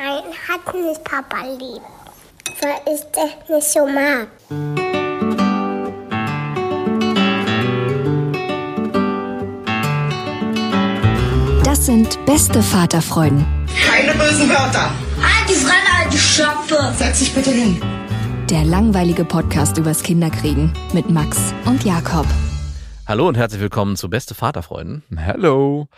Nein, hat nicht Papa lieb. Weil ich das nicht so mag. Das sind beste Vaterfreuden. Keine bösen Wörter. Die Fremde, alte Schöpfe. Setz dich bitte hin. Der langweilige Podcast übers Kinderkriegen mit Max und Jakob. Hallo und herzlich willkommen zu Beste Vaterfreunden. Hallo.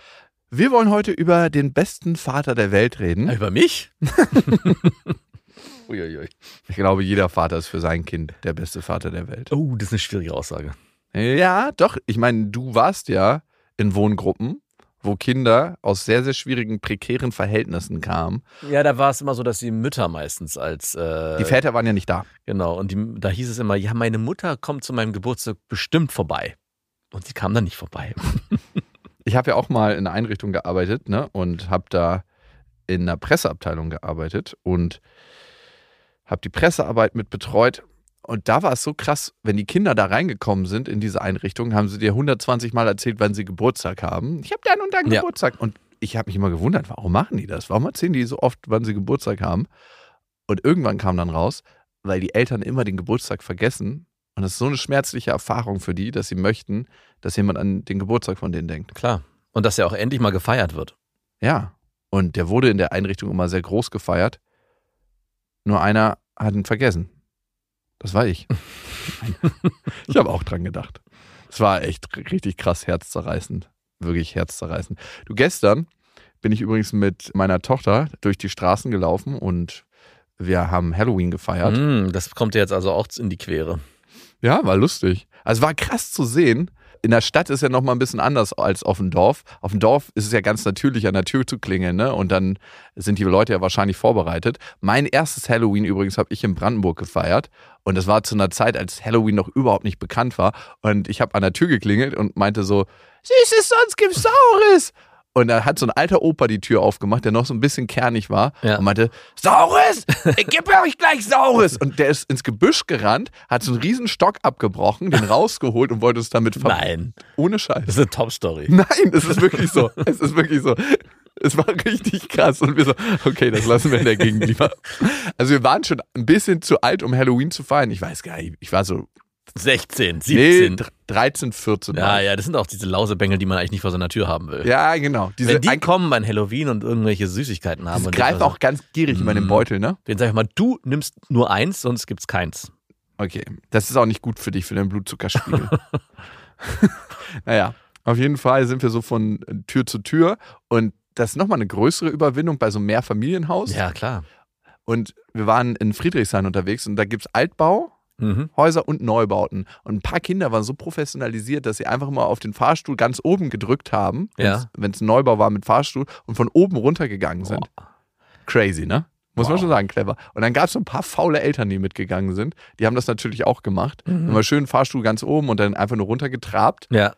Wir wollen heute über den besten Vater der Welt reden. Über mich? Uiuiui. Ich glaube, jeder Vater ist für sein Kind der beste Vater der Welt. Oh, das ist eine schwierige Aussage. Ja, doch. Ich meine, du warst ja in Wohngruppen, wo Kinder aus sehr, sehr schwierigen, prekären Verhältnissen kamen. Ja, da war es immer so, dass die Mütter meistens als. Äh, die Väter waren ja nicht da. Genau. Und die, da hieß es immer: Ja, meine Mutter kommt zu meinem Geburtstag bestimmt vorbei. Und sie kam dann nicht vorbei. ich habe ja auch mal in einer Einrichtung gearbeitet ne, und habe da in einer Presseabteilung gearbeitet und habe die Pressearbeit mit betreut. Und da war es so krass, wenn die Kinder da reingekommen sind in diese Einrichtung, haben sie dir 120 Mal erzählt, wann sie Geburtstag haben. Ich habe dann und dann ja. Geburtstag. Und ich habe mich immer gewundert, warum machen die das? Warum erzählen die so oft, wann sie Geburtstag haben? Und irgendwann kam dann raus, weil die Eltern immer den Geburtstag vergessen und das ist so eine schmerzliche Erfahrung für die, dass sie möchten, dass jemand an den Geburtstag von denen denkt. Klar. Und dass er auch endlich mal gefeiert wird. Ja. Und der wurde in der Einrichtung immer sehr groß gefeiert. Nur einer hat ihn vergessen. Das war ich. ich habe auch dran gedacht. Es war echt richtig krass herzzerreißend. Wirklich herzzerreißend. Du, gestern bin ich übrigens mit meiner Tochter durch die Straßen gelaufen und wir haben Halloween gefeiert. Mm, das kommt jetzt also auch in die Quere. Ja, war lustig. Also war krass zu sehen. In der Stadt ist ja noch mal ein bisschen anders als auf dem Dorf. Auf dem Dorf ist es ja ganz natürlich, an der Tür zu klingeln, ne? Und dann sind die Leute ja wahrscheinlich vorbereitet. Mein erstes Halloween übrigens habe ich in Brandenburg gefeiert. Und das war zu einer Zeit, als Halloween noch überhaupt nicht bekannt war. Und ich habe an der Tür geklingelt und meinte so, Süßes, sonst gibt's Saures. Und da hat so ein alter Opa die Tür aufgemacht, der noch so ein bisschen kernig war ja. und meinte, Saures, ich gebe euch gleich Saures. Und der ist ins Gebüsch gerannt, hat so einen riesen Stock abgebrochen, den rausgeholt und wollte es damit verbinden. Nein. Ohne Scheiß. Das ist eine Top-Story. Nein, es ist wirklich so. Es ist wirklich so. Es war richtig krass. Und wir so, okay, das lassen wir dagegen lieber. Also wir waren schon ein bisschen zu alt, um Halloween zu feiern. Ich weiß gar nicht, ich war so 16, 17. Nee, 13, 14. Ja, ja, das sind auch diese Lausebengel, die man eigentlich nicht vor seiner Tür haben will. Ja, genau. Diese Wenn die kommen bei Halloween und irgendwelche Süßigkeiten haben. Die greifen auch ganz gierig mm. über den Beutel, ne? Den sag ich mal, du nimmst nur eins, sonst gibt's keins. Okay, das ist auch nicht gut für dich, für deinen Blutzuckerspiegel. naja, auf jeden Fall sind wir so von Tür zu Tür und das ist nochmal eine größere Überwindung bei so einem Mehrfamilienhaus. Ja, klar. Und wir waren in Friedrichshain unterwegs und da gibt es Altbau Mhm. Häuser und Neubauten. Und ein paar Kinder waren so professionalisiert, dass sie einfach mal auf den Fahrstuhl ganz oben gedrückt haben, ja. wenn es ein Neubau war mit Fahrstuhl und von oben runtergegangen sind. Oh. Crazy, ne? Muss wow. man schon sagen, clever. Und dann gab es so ein paar faule Eltern, die mitgegangen sind. Die haben das natürlich auch gemacht. Mhm. Immer schön Fahrstuhl ganz oben und dann einfach nur runtergetrabt. Ja.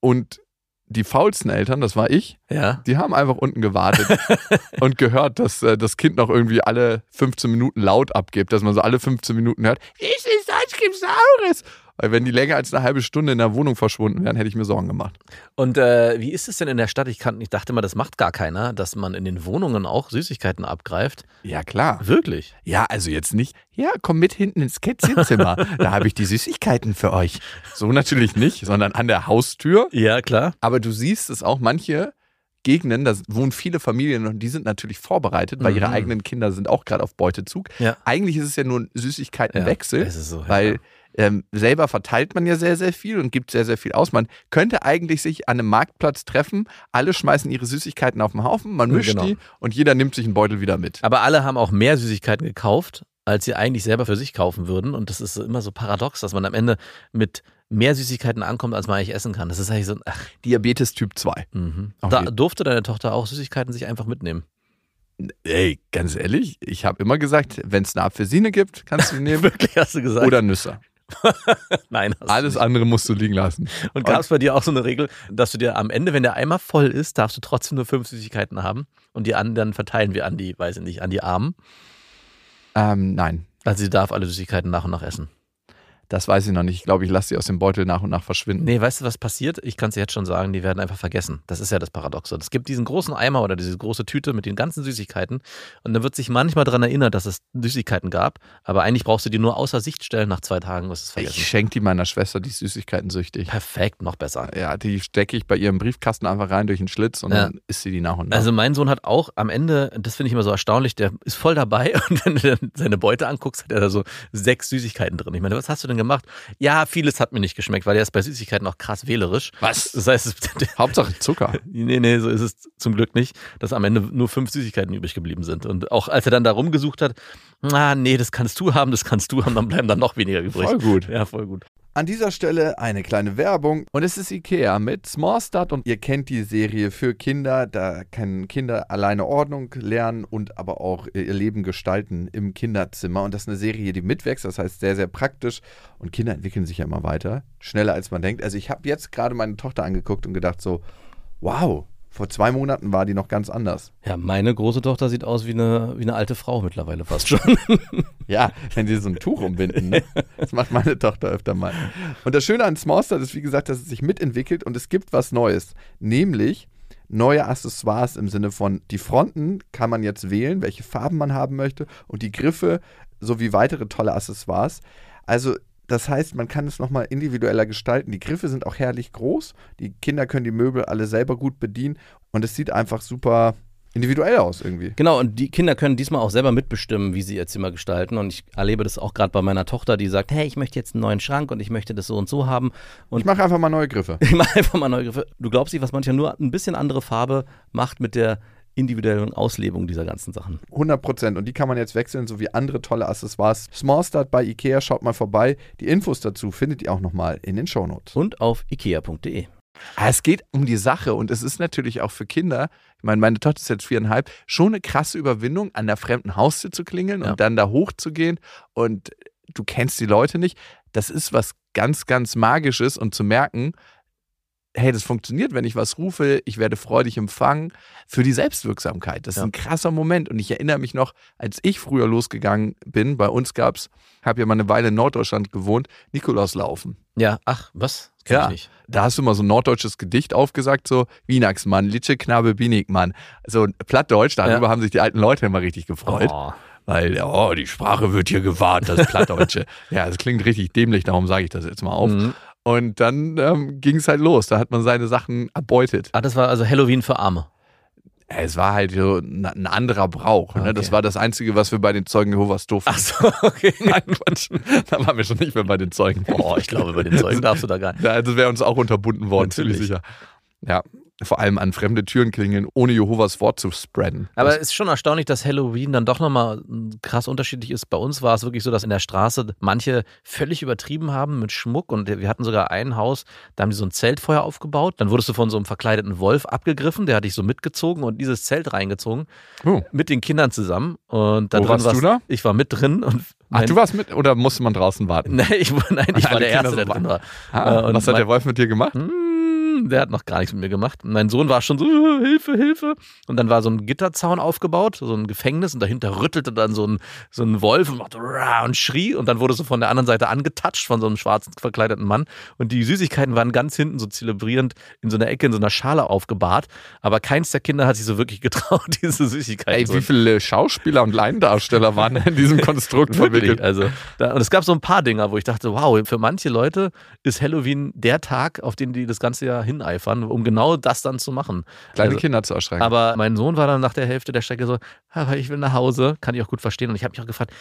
Und die faulsten Eltern, das war ich, ja. die haben einfach unten gewartet und gehört, dass äh, das Kind noch irgendwie alle 15 Minuten laut abgibt, dass man so alle 15 Minuten hört, ist Deutsch weil wenn die länger als eine halbe Stunde in der Wohnung verschwunden wären, hätte ich mir Sorgen gemacht. Und äh, wie ist es denn in der Stadt? Ich, kann, ich dachte mal, das macht gar keiner, dass man in den Wohnungen auch Süßigkeiten abgreift. Ja, klar. Wirklich? Ja, also jetzt nicht, ja, komm mit hinten ins Kätzchenzimmer. da habe ich die Süßigkeiten für euch. So natürlich nicht, sondern an der Haustür. Ja, klar. Aber du siehst es auch, manche Gegenden, da wohnen viele Familien und die sind natürlich vorbereitet, weil ihre Mhm. eigenen Kinder sind auch gerade auf Beutezug. Ja. Eigentlich ist es ja nur ein Süßigkeitenwechsel, ist so, ja. weil ähm, selber verteilt man ja sehr, sehr viel und gibt sehr, sehr viel aus. Man könnte eigentlich sich an einem Marktplatz treffen, alle schmeißen ihre Süßigkeiten auf den Haufen, man Ja, mischt genau. die und jeder nimmt sich einen Beutel wieder mit. Aber alle haben auch mehr Süßigkeiten gekauft, als sie eigentlich selber für sich kaufen würden. Und das ist immer so paradox, dass man am Ende mit mehr Süßigkeiten ankommt, als man eigentlich essen kann. Das ist eigentlich so, ein- ach, Diabetes Typ 2. mhm. Da durfte deine Tochter auch Süßigkeiten sich einfach mitnehmen. Ey, ganz ehrlich, ich habe immer gesagt, wenn es eine Apfelsine gibt, kannst du die nehmen. Wirklich, hast du gesagt? Oder Nüsse. Nein, Alles nicht. andere musst du liegen lassen. Und gab es bei dir auch so eine Regel, dass du dir am Ende, wenn der Eimer voll ist, darfst du trotzdem nur fünf Süßigkeiten haben und die anderen verteilen wir an die, weiß ich nicht, an die Armen. Ähm, nein, Also sie darf alle Süßigkeiten nach und nach essen. Das weiß ich noch nicht. Ich glaube, ich lasse sie aus dem Beutel nach und nach verschwinden. Nee, weißt du, was passiert? Ich kann es dir jetzt schon sagen, die werden einfach vergessen. Das ist ja das Paradoxe. Es gibt diesen großen Eimer oder diese große Tüte mit den ganzen Süßigkeiten und dann wird sich manchmal daran erinnert, dass es Süßigkeiten gab, aber eigentlich brauchst du die nur außer Sicht stellen nach zwei Tagen, du es vergessen. Ich schenke die meiner Schwester, die ist Süßigkeiten süchtig. Perfekt, noch besser. Ja, die stecke ich bei ihrem Briefkasten einfach rein durch den Schlitz und Ja. dann isst sie die nach und nach. Also mein Sohn hat auch am Ende, das finde ich immer so erstaunlich, der ist voll dabei und wenn du dann seine Beute anguckst, hat er da so sechs Süßigkeiten drin. Ich meine, was hast du denn gemacht? Ja, vieles hat mir nicht geschmeckt, weil er ist bei Süßigkeiten auch krass wählerisch. Was? Das heißt, es, Hauptsache Zucker. nee, nee, so ist es zum Glück nicht, dass am Ende nur fünf Süßigkeiten übrig geblieben sind. Und auch als er dann da rumgesucht hat, ah, nee, das kannst du haben, das kannst du haben, dann bleiben dann noch weniger übrig. Voll gut. Ja, voll gut. An dieser Stelle eine kleine Werbung und es ist Ikea mit Small Start und ihr kennt die Serie für Kinder. Da können Kinder alleine Ordnung lernen und aber auch ihr Leben gestalten im Kinderzimmer. Und das ist eine Serie, die mitwächst, das heißt sehr, sehr praktisch und Kinder entwickeln sich ja immer weiter, schneller als man denkt. Also ich habe jetzt gerade meine Tochter angeguckt und gedacht so, wow, vor zwei Monaten war die noch ganz anders. Ja, meine große Tochter sieht aus wie eine, wie eine alte Frau mittlerweile fast schon. Ja, wenn die so ein Tuch umbinden. Ne? Das macht meine Tochter öfter mal. Und das Schöne an Smallstart ist, wie gesagt, dass es sich mitentwickelt und es gibt was Neues. Nämlich neue Accessoires im Sinne von, die Fronten kann man jetzt wählen, welche Farben man haben möchte und die Griffe sowie weitere tolle Accessoires. Also das heißt, man kann es nochmal individueller gestalten. Die Griffe sind auch herrlich groß. Die Kinder können die Möbel alle selber gut bedienen und es sieht einfach super individuell aus irgendwie. Genau, und die Kinder können diesmal auch selber mitbestimmen, wie sie ihr Zimmer gestalten. Und ich erlebe das auch gerade bei meiner Tochter, die sagt, hey, ich möchte jetzt einen neuen Schrank und ich möchte das so und so haben. Und Ich mache einfach mal neue Griffe. ich mache einfach mal neue Griffe. Du glaubst nicht, was manchmal nur ein bisschen andere Farbe macht mit der individuellen Auslebung dieser ganzen Sachen. 100 Prozent. Und die kann man jetzt wechseln, sowie andere tolle Accessoires. Small Start bei Ikea, schaut mal vorbei. Die Infos dazu findet ihr auch nochmal in den Shownotes. Und auf ikea.de. Ah, Es geht um die Sache und es ist natürlich auch für Kinder, ich meine, meine Tochter ist jetzt viereinhalb, schon eine krasse Überwindung, an der fremden Haustür zu klingeln Ja. und dann da hochzugehen und du kennst die Leute nicht. Das ist was ganz, ganz Magisches und zu merken, hey, das funktioniert, wenn ich was rufe, ich werde freudig empfangen, für die Selbstwirksamkeit. Das ist Ja. ein krasser Moment. Und ich erinnere mich noch, als ich früher losgegangen bin, bei uns gab es, habe ja mal eine Weile in Norddeutschland gewohnt, Nikolauslaufen. Ja, ach, was? Kenn Ja. ich nicht. Da hast du mal so ein norddeutsches Gedicht aufgesagt, so Wienaxmann, Litsche, Knabe, Binigmann. So Plattdeutsch, darüber Ja. haben sich die alten Leute immer richtig gefreut. Oh. Weil, oh, die Sprache wird hier gewahrt, das Plattdeutsche. ja, das klingt richtig dämlich, darum sage ich das jetzt mal auf. Mhm. Und dann ähm, ging es halt los. Da hat man seine Sachen erbeutet. Ah, das war also Halloween für Arme. Ja, Es war halt so ein, ein anderer Brauch. Ne? Okay. Das war das Einzige, was wir bei den Zeugen Jehovas durften. Ach so, okay. Nein, Quatsch. Da waren wir schon nicht mehr bei den Zeugen. Oh, ich glaube, bei den Zeugen darfst du da gar nicht. Ja, das wäre uns auch unterbunden worden, Natürlich. ziemlich sicher. Ja, vor allem an fremde Türen klingeln, ohne Jehovas Wort zu spreaden. Aber es ist schon erstaunlich, dass Halloween dann doch nochmal krass unterschiedlich ist. Bei uns war es wirklich so, dass in der Straße manche völlig übertrieben haben mit Schmuck und wir hatten sogar ein Haus, da haben die so ein Zeltfeuer aufgebaut. Dann wurdest du von so einem verkleideten Wolf abgegriffen, der hat dich so mitgezogen und dieses Zelt reingezogen oh. mit den Kindern zusammen. Und da Wo drin warst du da? Ich war mit drin und Ach, du warst mit oder musste man draußen warten? Nein, ich, war- nein, ich war der Erste, der drin war. Ah, Äh, und was hat der Wolf mit dir gemacht? Hm, Der hat noch gar nichts mit mir gemacht. Und mein Sohn war schon so, "Äh, Hilfe, Hilfe. Und dann war so ein Gitterzaun aufgebaut, so ein Gefängnis. Und dahinter rüttelte dann so ein, so ein Wolf und machte und schrie. Und dann wurde so von der anderen Seite angetatscht von so einem schwarzen verkleideten Mann. Und die Süßigkeiten waren ganz hinten so zelebrierend in so einer Ecke, in so einer Schale aufgebahrt. Aber keins der Kinder hat sich so wirklich getraut, diese Süßigkeiten Ey, so wie viele Schauspieler und Laiendarsteller waren in diesem Konstrukt verwickelt? also da, und es gab so ein paar Dinger, wo ich dachte, wow, für manche Leute ist Halloween der Tag, auf den die das ganze Jahr hineifern, um genau das dann zu machen. Kleine Also- Kinder zu erschrecken. Aber mein Sohn war dann nach der Hälfte der Strecke so, aber ich will nach Hause, kann ich auch gut verstehen. Und ich habe mich auch gefragt,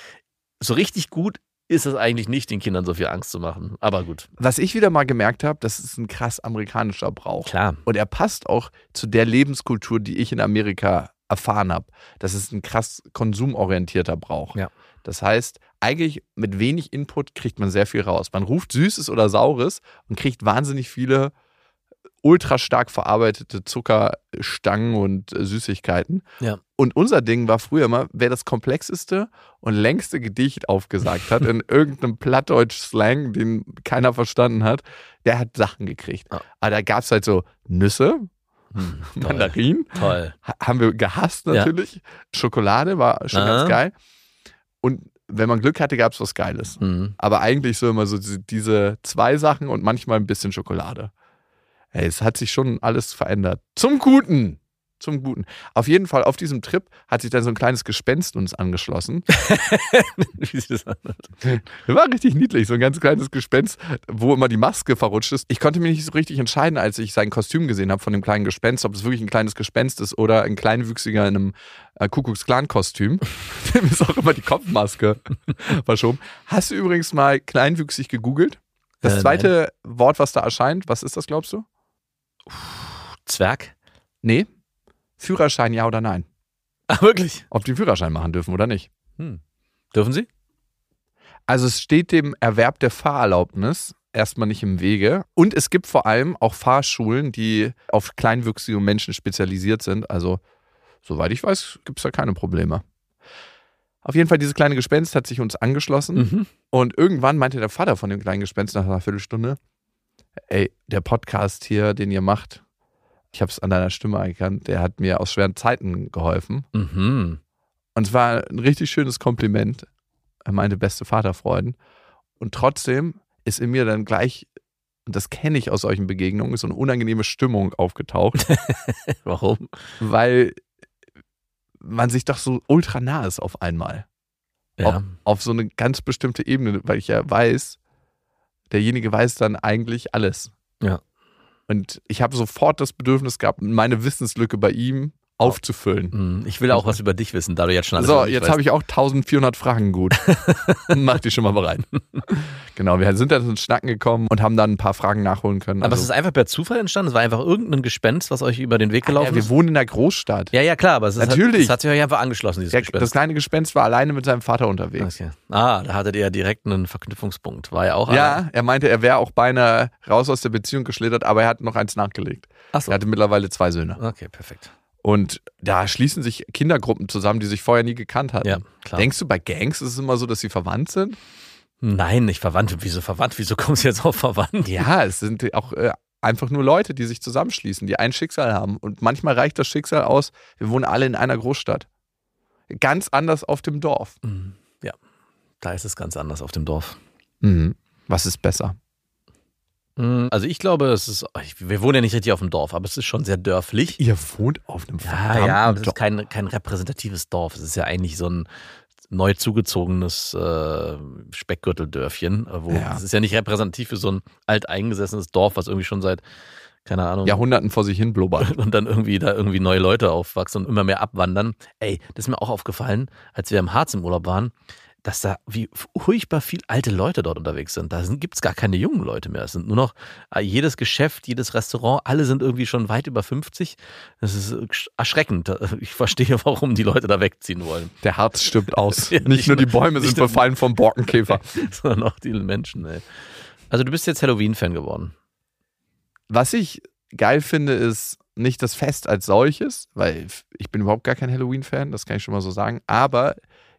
so richtig gut ist es eigentlich nicht, den Kindern so viel Angst zu machen. Aber gut, Was ich wieder mal gemerkt habe, das ist ein krass amerikanischer Brauch. klar. Und er passt auch zu der Lebenskultur, die ich in Amerika erfahren habe. Das ist ein krass konsumorientierter Brauch. Ja. Das heißt, eigentlich mit wenig Input kriegt man sehr viel raus. Man ruft Süßes oder Saures und kriegt wahnsinnig viele ultra stark verarbeitete Zuckerstangen und äh, Süßigkeiten. Ja. Und unser Ding war früher immer, wer das komplexeste und längste Gedicht aufgesagt hat, in irgendeinem Plattdeutsch-Slang, den keiner verstanden hat, der hat Sachen gekriegt. Ah. Aber da gab es halt so Nüsse, Hm. Mandarinen, toll. ha- haben wir gehasst Ja. natürlich. Schokolade war schon Aha. ganz geil. Und wenn man Glück hatte, gab es was Geiles. Hm. Aber eigentlich so immer so diese zwei Sachen und manchmal ein bisschen Schokolade. Ey, es hat sich schon alles verändert. Zum Guten. Zum Guten. Auf jeden Fall, auf diesem Trip hat sich dann so ein kleines Gespenst uns angeschlossen. Wie sich das anhört. War richtig niedlich, so ein ganz kleines Gespenst, wo immer die Maske verrutscht ist. Ich konnte mich nicht so richtig entscheiden, als ich sein Kostüm gesehen habe von dem kleinen Gespenst, ob es wirklich ein kleines Gespenst ist oder ein Kleinwüchsiger in einem äh, Kuckucks-Clan-Kostüm. Dem ist auch immer die Kopfmaske verschoben. Hast du übrigens mal kleinwüchsig gegoogelt? Das Äh, zweite Wort, was da erscheint, was ist das, glaubst du? Zwerg? Nee. Führerschein, ja oder nein? Ah, wirklich? Ob die Führerschein machen dürfen oder nicht. Hm. Dürfen Sie? Also es steht dem Erwerb der Fahrerlaubnis erstmal nicht im Wege. Und es gibt vor allem auch Fahrschulen, die auf kleinwüchsige Menschen spezialisiert sind. Also, soweit ich weiß, gibt es da keine Probleme. Auf jeden Fall, dieses kleine Gespenst hat sich uns angeschlossen. Mhm. Und irgendwann meinte der Vater von dem kleinen Gespenst nach einer Viertelstunde, ey, der Podcast hier, den ihr macht, ich habe es an deiner Stimme erkannt, der hat mir aus schweren Zeiten geholfen. Mhm. Und es war ein richtig schönes Kompliment. Er meinte beste Vaterfreuden. Und trotzdem ist in mir dann gleich, und das kenne ich aus solchen Begegnungen, so eine unangenehme Stimmung aufgetaucht, Warum? weil man sich doch so ultra nah ist auf einmal. Ja. Auf so eine ganz bestimmte Ebene, weil ich ja weiß, derjenige weiß dann eigentlich alles. Ja. Und ich habe sofort das Bedürfnis gehabt, meine Wissenslücke bei ihm aufzufüllen. Hm, Ich will auch was über dich wissen, da du jetzt schon alles So, jetzt habe ich auch 1400 Fragen gut. Mach die schon mal bereit. genau, wir sind dann ins Schnacken gekommen und haben dann ein paar Fragen nachholen können. Aber es Also, ist einfach per Zufall entstanden. Es war einfach irgendein Gespenst, was euch über den Weg gelaufen ja, wir ist. wohnen in der Großstadt. Ja, ja, klar, aber es ist Natürlich. Hat, es hat sich euch einfach angeschlossen, dieses Der, Gespenst. das kleine Gespenst war alleine mit seinem Vater unterwegs. Okay. Ah, da hattet ihr ja direkt einen Verknüpfungspunkt. War ja auch Ja, er meinte, er wäre auch beinahe raus aus der Beziehung geschlittert, aber er hat noch eins nachgelegt. Achso. Er hatte mittlerweile zwei Söhne. Okay, perfekt. Und da schließen sich Kindergruppen zusammen, die sich vorher nie gekannt hatten. Ja. Denkst du, bei Gangs ist es immer so, dass sie verwandt sind? Nein, nicht verwandt. Wieso verwandt? Wieso kommst du jetzt auf verwandt? Ja, es sind auch äh, einfach nur Leute, die sich zusammenschließen, die ein Schicksal haben. Und manchmal reicht das Schicksal aus, wir wohnen alle in einer Großstadt. Ganz anders auf dem Dorf. Hm, Ja, da ist es ganz anders auf dem Dorf. Mhm. Was ist besser? Hm, Also ich glaube, es ist, wir wohnen ja nicht richtig auf dem Dorf, aber es ist schon sehr dörflich. Ihr wohnt auf einem Ja, verdammten ja, es Dorf. ist kein, kein repräsentatives Dorf. Es ist ja eigentlich so ein neu zugezogenes äh, Speckgürteldörfchen. äh, Wo, Ja. Es ist ja nicht repräsentativ für so ein alteingesessenes Dorf, was irgendwie schon seit, keine Ahnung, Jahrhunderten vor sich hin blubbert. und dann irgendwie da irgendwie neue Leute aufwachsen und immer mehr abwandern. Ey, das ist mir auch aufgefallen, als wir im Harz im Urlaub waren, dass da wie furchtbar viel alte Leute dort unterwegs sind. Da gibt es gar keine jungen Leute mehr. Es sind nur noch äh, jedes Geschäft, jedes Restaurant, alle sind irgendwie schon weit über 50. Das ist äh, erschreckend. Ich verstehe, warum die Leute da wegziehen wollen. Der Harz stirbt aus. Ja, nicht, nicht nur die Bäume sind befallen vom Borkenkäfer. Sondern auch die Menschen, ey. Also du bist jetzt Halloween-Fan geworden. Was ich geil finde, ist nicht das Fest als solches, weil ich bin überhaupt gar kein Halloween-Fan, das kann ich schon mal so sagen, aber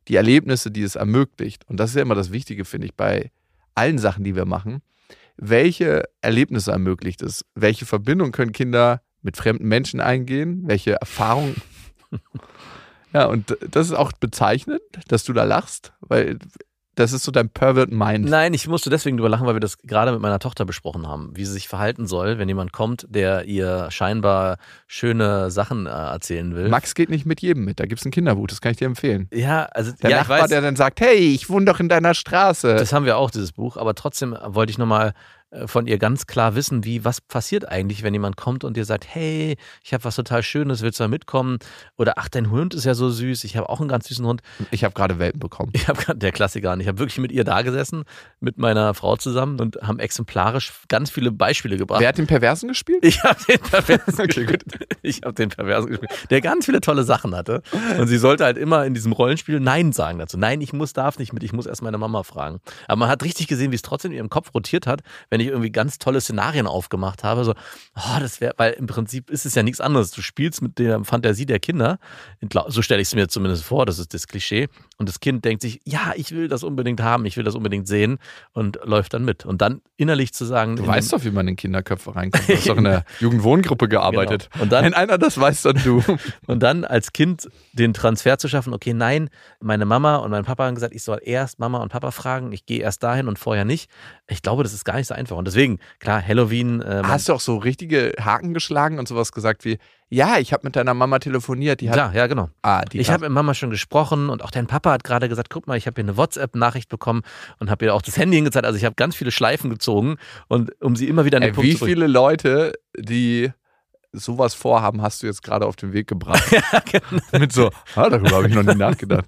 die Erlebnisse, die es ermöglicht. Und das ist ja immer das Wichtige, finde ich, bei allen Sachen, die wir machen. Welche Erlebnisse ermöglicht es? Welche Verbindung können Kinder mit fremden Menschen eingehen? Welche Erfahrungen? ja, und das ist auch bezeichnend, dass du da lachst, weil das ist so dein Pervert Mind. Nein, ich musste deswegen drüber lachen, weil wir das gerade mit meiner Tochter besprochen haben, wie sie sich verhalten soll, wenn jemand kommt, der ihr scheinbar schöne Sachen äh, erzählen will. Max geht nicht mit jedem mit, da gibt es ein Kinderbuch, das kann ich dir empfehlen. ja, also Der ja, Nachbar, weiß, der dann sagt, hey, ich wohne doch in deiner Straße. das haben wir auch, dieses Buch, aber trotzdem wollte ich nochmal von ihr ganz klar wissen, wie, was passiert eigentlich, wenn jemand kommt und dir sagt, hey, ich habe was total Schönes, willst du mal mitkommen? Oder ach, dein Hund ist ja so süß, ich habe auch einen ganz süßen Hund. Ich habe gerade Welpen bekommen. Ich habe der Klassiker an. Ich habe wirklich mit ihr da gesessen, mit meiner Frau zusammen und haben exemplarisch ganz viele Beispiele gebracht. Wer hat den Perversen gespielt? Ich habe den Perversen Okay, gut. gespielt. Ich habe den Perversen gespielt, der ganz viele tolle Sachen hatte. Und sie sollte halt immer in diesem Rollenspiel Nein sagen dazu. Nein, ich muss, darf nicht mit, ich muss erst meine Mama fragen. Aber man hat richtig gesehen, wie es trotzdem in ihrem Kopf rotiert hat, wenn ich irgendwie ganz tolle Szenarien aufgemacht habe. So, oh, das wäre, weil im Prinzip ist es ja nichts anderes. Du spielst mit der Fantasie der Kinder. So stelle ich es mir zumindest vor, das ist das Klischee. Und das Kind denkt sich, ja, ich will das unbedingt haben, ich will das unbedingt sehen und läuft dann mit. Und dann innerlich zu sagen, Du weißt doch, wie man in Kinderköpfe reinkommt. Du hast doch in der Jugendwohngruppe gearbeitet. Genau. Und dann- Wenn einer das weiß, dann du. Und dann als Kind den Transfer zu schaffen, okay, nein, meine Mama und mein Papa haben gesagt, ich soll erst Mama und Papa fragen, ich gehe erst dahin und vorher nicht. Ich glaube, das ist gar nicht so einfach. Und deswegen, klar, Halloween. Äh, Hast du auch so richtige Haken geschlagen und sowas gesagt wie, ja, ich habe mit deiner Mama telefoniert. Die hat, klar, ja, genau. ah, die Ich habe mit Mama schon gesprochen und auch dein Papa hat gerade gesagt, guck mal, ich habe hier eine WhatsApp-Nachricht bekommen und habe ihr auch das Handy hingezeigt. Also ich habe ganz viele Schleifen gezogen und um sie immer wieder an den Ey, Punkt wie zu bringen. viele Leute, die sowas vorhaben, hast du jetzt gerade auf den Weg gebracht? genau. Mit so, ah, darüber habe ich noch nie nachgedacht.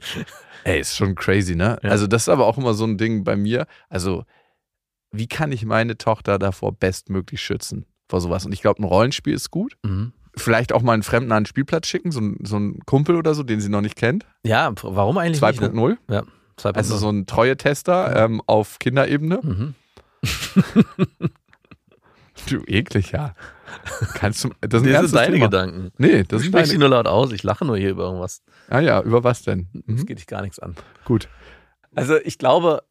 Ey, ist schon crazy, ne? Ja. Also, das ist aber auch immer so ein Ding bei mir. Also, wie kann ich meine Tochter davor bestmöglich schützen? Vor sowas. Und ich glaube, ein Rollenspiel ist gut. Mhm. Vielleicht auch mal einen Fremden an den Spielplatz schicken, so, ein- so einen Kumpel oder so, den sie noch nicht kennt. Ja, warum eigentlich nicht? 2.0. Ne? Ja, 2.0. Also so ein Treue-Tester ähm, auf Kinderebene. mhm. Du eklig, ja. Kannst du, das ein Das sind deine Thema. Gedanken. Nee, das sie deine. nur laut aus. Ich lache nur hier über irgendwas. Ah ja, über was denn? Das Mhm. geht dich gar nichts an. Gut. Also ich glaube,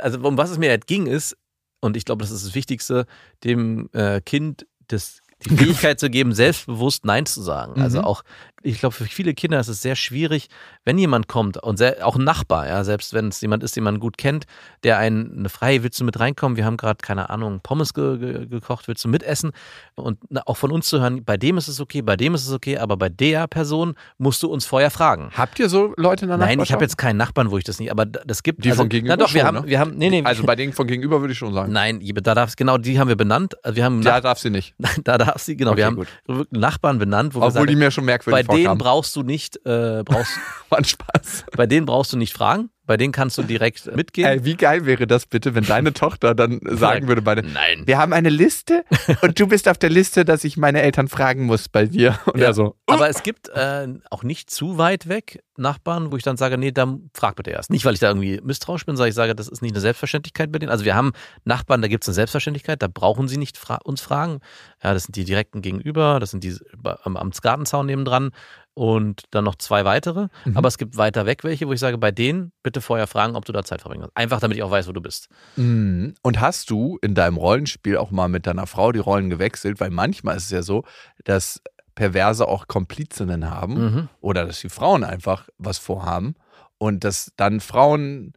also um was es mir halt ging ist, und ich glaube, das ist das Wichtigste, dem äh, Kind das, die Fähigkeit zu geben, selbstbewusst Nein zu sagen. Also Mhm. auch, ich glaube, für viele Kinder ist es sehr schwierig, wenn jemand kommt und sehr, auch ein Nachbar, ja, selbst wenn es jemand ist, den man gut kennt, der einen eine freie, willst du mit reinkommen? Wir haben gerade, keine Ahnung, Pommes ge ge gekocht, willst du mitessen? Und na, auch von uns zu hören, bei dem ist es okay, bei dem ist es okay, aber bei der Person musst du uns vorher fragen. Habt ihr so Leute in der Nein, ich habe jetzt keinen Nachbarn, wo ich das nicht, aber das gibt Die also, von gegenüber Na doch, wir schon, haben, ne? wir haben, nee, nee, Also bei denen von gegenüber würde ich schon sagen. nein, da darf genau, die haben wir benannt. Also wir haben Da darf sie nicht. da darf sie, genau, wir Okay, haben gut. Nachbarn benannt, wo wir Obwohl sagen, die mir schon merkwürdig denen brauchst du nicht, äh, brauchst, War Spaß. bei denen brauchst du nicht fragen, bei denen kannst du direkt mitgehen. Ey, wie geil wäre das bitte, wenn deine Tochter dann sagen würde bei Nein. wir haben eine Liste und du bist auf der Liste, dass ich meine Eltern fragen muss bei dir. Und Ja. so, Aber es gibt äh, auch nicht zu weit weg Nachbarn, wo ich dann sage, nee, dann frag bitte erst. Nicht, weil ich da irgendwie misstrauisch bin, sondern ich sage, das ist nicht eine Selbstverständlichkeit bei denen. Also wir haben Nachbarn, da gibt es eine Selbstverständlichkeit, da brauchen sie nicht fra uns fragen. Ja, das sind die direkten gegenüber, das sind die am Amtsgartenzaun nebendran und dann noch zwei weitere. Mhm. Aber es gibt weiter weg welche, wo ich sage, bei denen bitte vorher fragen, ob du da Zeit verbringen kannst. Einfach, damit ich auch weiß, wo du bist. Mhm. Und hast du in deinem Rollenspiel auch mal mit deiner Frau die Rollen gewechselt? Weil manchmal ist es ja so, dass Perverse auch Komplizinnen haben Mhm. oder dass die Frauen einfach was vorhaben und dass dann Frauen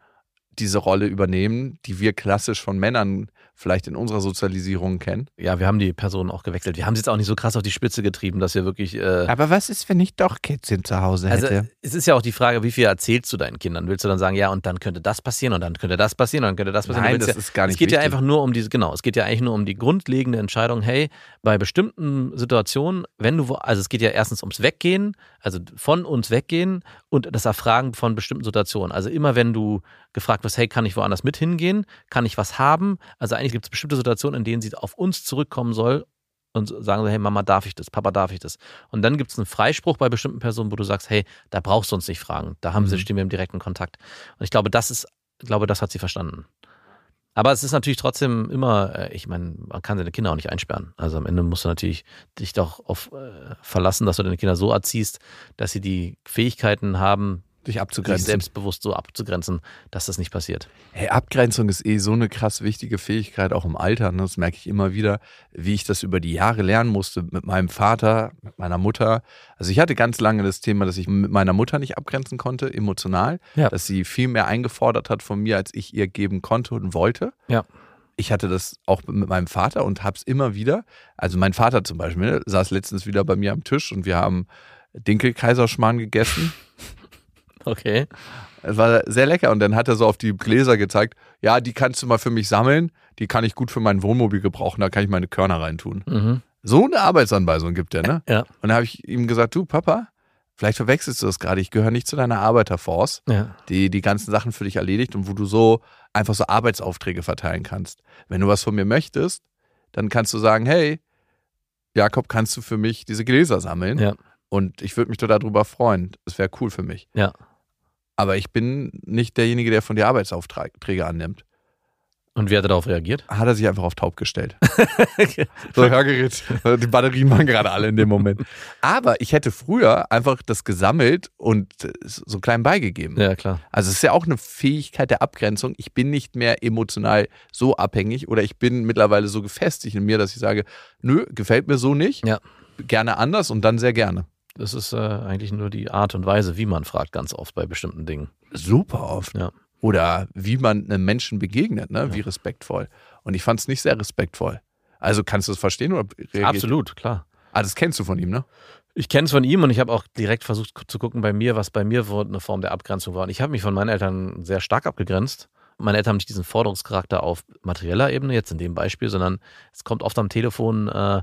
diese Rolle übernehmen, die wir klassisch von Männern vielleicht in unserer Sozialisierung kennen. Ja, wir haben die Personen auch gewechselt. Wir haben sie jetzt auch nicht so krass auf die Spitze getrieben, dass wir wirklich äh, Aber was ist, wenn ich doch Kätzchen zu Hause Also hätte? es ist ja auch die Frage, wie viel erzählst du deinen Kindern? Willst du dann sagen, ja, und dann könnte das passieren und dann könnte das passieren und dann könnte das passieren? Nein, das ja, ist gar nicht Es geht ja wichtig. einfach nur um diese, genau, es geht ja eigentlich nur um die grundlegende Entscheidung, hey, bei bestimmten Situationen, wenn du, also es geht ja erstens ums Weggehen, also von uns weggehen und das Erfragen von bestimmten Situationen. Also immer wenn du gefragt wirst, hey, kann ich woanders mit hingehen? Kann ich was haben? Also eigentlich gibt es bestimmte Situationen, in denen sie auf uns zurückkommen soll und sagen so, hey Mama, darf ich das? Papa, darf ich das? Und dann gibt es einen Freispruch bei bestimmten Personen, wo du sagst, hey, da brauchst du uns nicht fragen. Da haben sie, Mhm. stehen wir im direkten Kontakt. Und ich glaube, das ist, glaube, das hat sie verstanden. Aber es ist natürlich trotzdem immer, äh, ich meine, man kann seine Kinder auch nicht einsperren. Also am Ende musst du natürlich dich doch auf äh, verlassen, dass du deine Kinder so erziehst, dass sie die Fähigkeiten haben, Dich abzugrenzen. selbstbewusst so abzugrenzen, dass das nicht passiert. Hey, Abgrenzung ist eh so eine krass wichtige Fähigkeit, auch im Alter. Ne? Das merke ich immer wieder, wie ich das über die Jahre lernen musste mit meinem Vater, mit meiner Mutter. Also ich hatte ganz lange das Thema, dass ich mit meiner Mutter nicht abgrenzen konnte, emotional. Ja. Dass sie viel mehr eingefordert hat von mir, als ich ihr geben konnte und wollte. Ja. Ich hatte das auch mit meinem Vater und habe es immer wieder. Also mein Vater zum Beispiel ne, saß letztens wieder bei mir am Tisch und wir haben Dinkelkaiserschmarrn gegessen. Okay. Es war sehr lecker. Und dann hat er so auf die Gläser gezeigt, ja, die kannst du mal für mich sammeln, die kann ich gut für mein Wohnmobil gebrauchen, da kann ich meine Körner reintun. Mhm. So eine Arbeitsanweisung gibt er, ne? Ja. Und da habe ich ihm gesagt, du Papa, vielleicht verwechselst du das gerade, ich gehöre nicht zu deiner Arbeiterforce, Ja. die die ganzen Sachen für dich erledigt und wo du so einfach so Arbeitsaufträge verteilen kannst. Wenn du was von mir möchtest, dann kannst du sagen, hey, Jakob, kannst du für mich diese Gläser sammeln? Ja. Und ich würde mich total darüber freuen. Das wäre cool für mich. Ja. Aber ich bin nicht derjenige, der von dir Arbeitsaufträge annimmt. Und wie hat er darauf reagiert? Hat er sich einfach auf taub gestellt. So, Hörgerät. Die Batterien waren gerade alle in dem Moment. Aber ich hätte früher einfach das gesammelt und so kleinen beigegeben. ja, klar. Also es ist ja auch eine Fähigkeit der Abgrenzung. Ich bin nicht mehr emotional so abhängig oder ich bin mittlerweile so gefestigt in mir, dass ich sage, nö, gefällt mir so nicht. Ja. Gerne anders und dann sehr gerne. Das ist äh, eigentlich nur die Art und Weise, wie man fragt, ganz oft bei bestimmten Dingen. Super oft. Ja. Oder wie man einem Menschen begegnet, ne? wie respektvoll. Und ich fand es nicht sehr respektvoll. Also kannst du es verstehen oder reagiert- Absolut, klar. Ah, das kennst du von ihm, ne? Ich kenne es von ihm und ich habe auch direkt versucht zu gucken bei mir, was bei mir eine Form der Abgrenzung war. Und ich habe mich von meinen Eltern sehr stark abgegrenzt. Meine Eltern haben nicht diesen Forderungscharakter auf materieller Ebene, jetzt in dem Beispiel, sondern es kommt oft am Telefon, äh,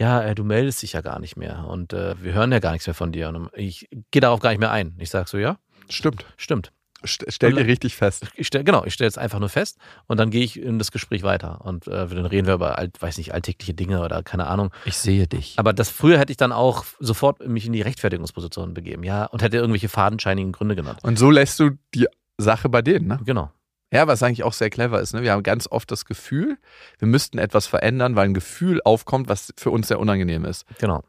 ja, äh, du meldest dich ja gar nicht mehr und äh, wir hören ja gar nichts mehr von dir. Und ich gehe darauf gar nicht mehr ein. Ich sage so, ja, Stimmt. stimmt. St stell dir richtig fest. Ich stell, genau, ich stelle es einfach nur fest und dann gehe ich in das Gespräch weiter. Und äh, dann reden wir über, alt, weiß nicht, alltägliche Dinge oder keine Ahnung. Ich sehe dich. Aber das früher hätte ich dann auch sofort mich in die Rechtfertigungsposition begeben, ja, und hätte irgendwelche fadenscheinigen Gründe genannt. Und so lässt du die Sache bei denen, ne? Genau. Ja, was eigentlich auch sehr clever ist. Ne? Wir haben ganz oft das Gefühl, wir müssten etwas verändern, weil ein Gefühl aufkommt, was für uns sehr unangenehm ist. Genau.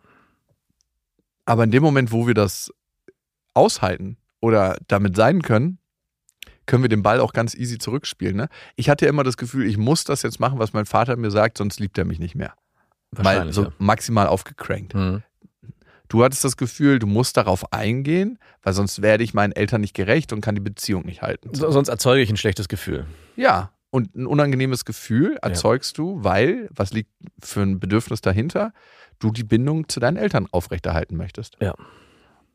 Aber in dem Moment, wo wir das aushalten oder damit sein können, können wir den Ball auch ganz easy zurückspielen. Ne? Ich hatte ja immer das Gefühl, ich muss das jetzt machen, was mein Vater mir sagt, sonst liebt er mich nicht mehr. Weil Wahrscheinlich. so ja. maximal aufgecrankt. Mhm. Du hattest das Gefühl, du musst darauf eingehen, weil sonst werde ich meinen Eltern nicht gerecht und kann die Beziehung nicht halten. So, sonst erzeuge ich ein schlechtes Gefühl. Ja, und ein unangenehmes Gefühl erzeugst du, weil, was liegt für ein Bedürfnis dahinter, du die Bindung zu deinen Eltern aufrechterhalten möchtest. Ja.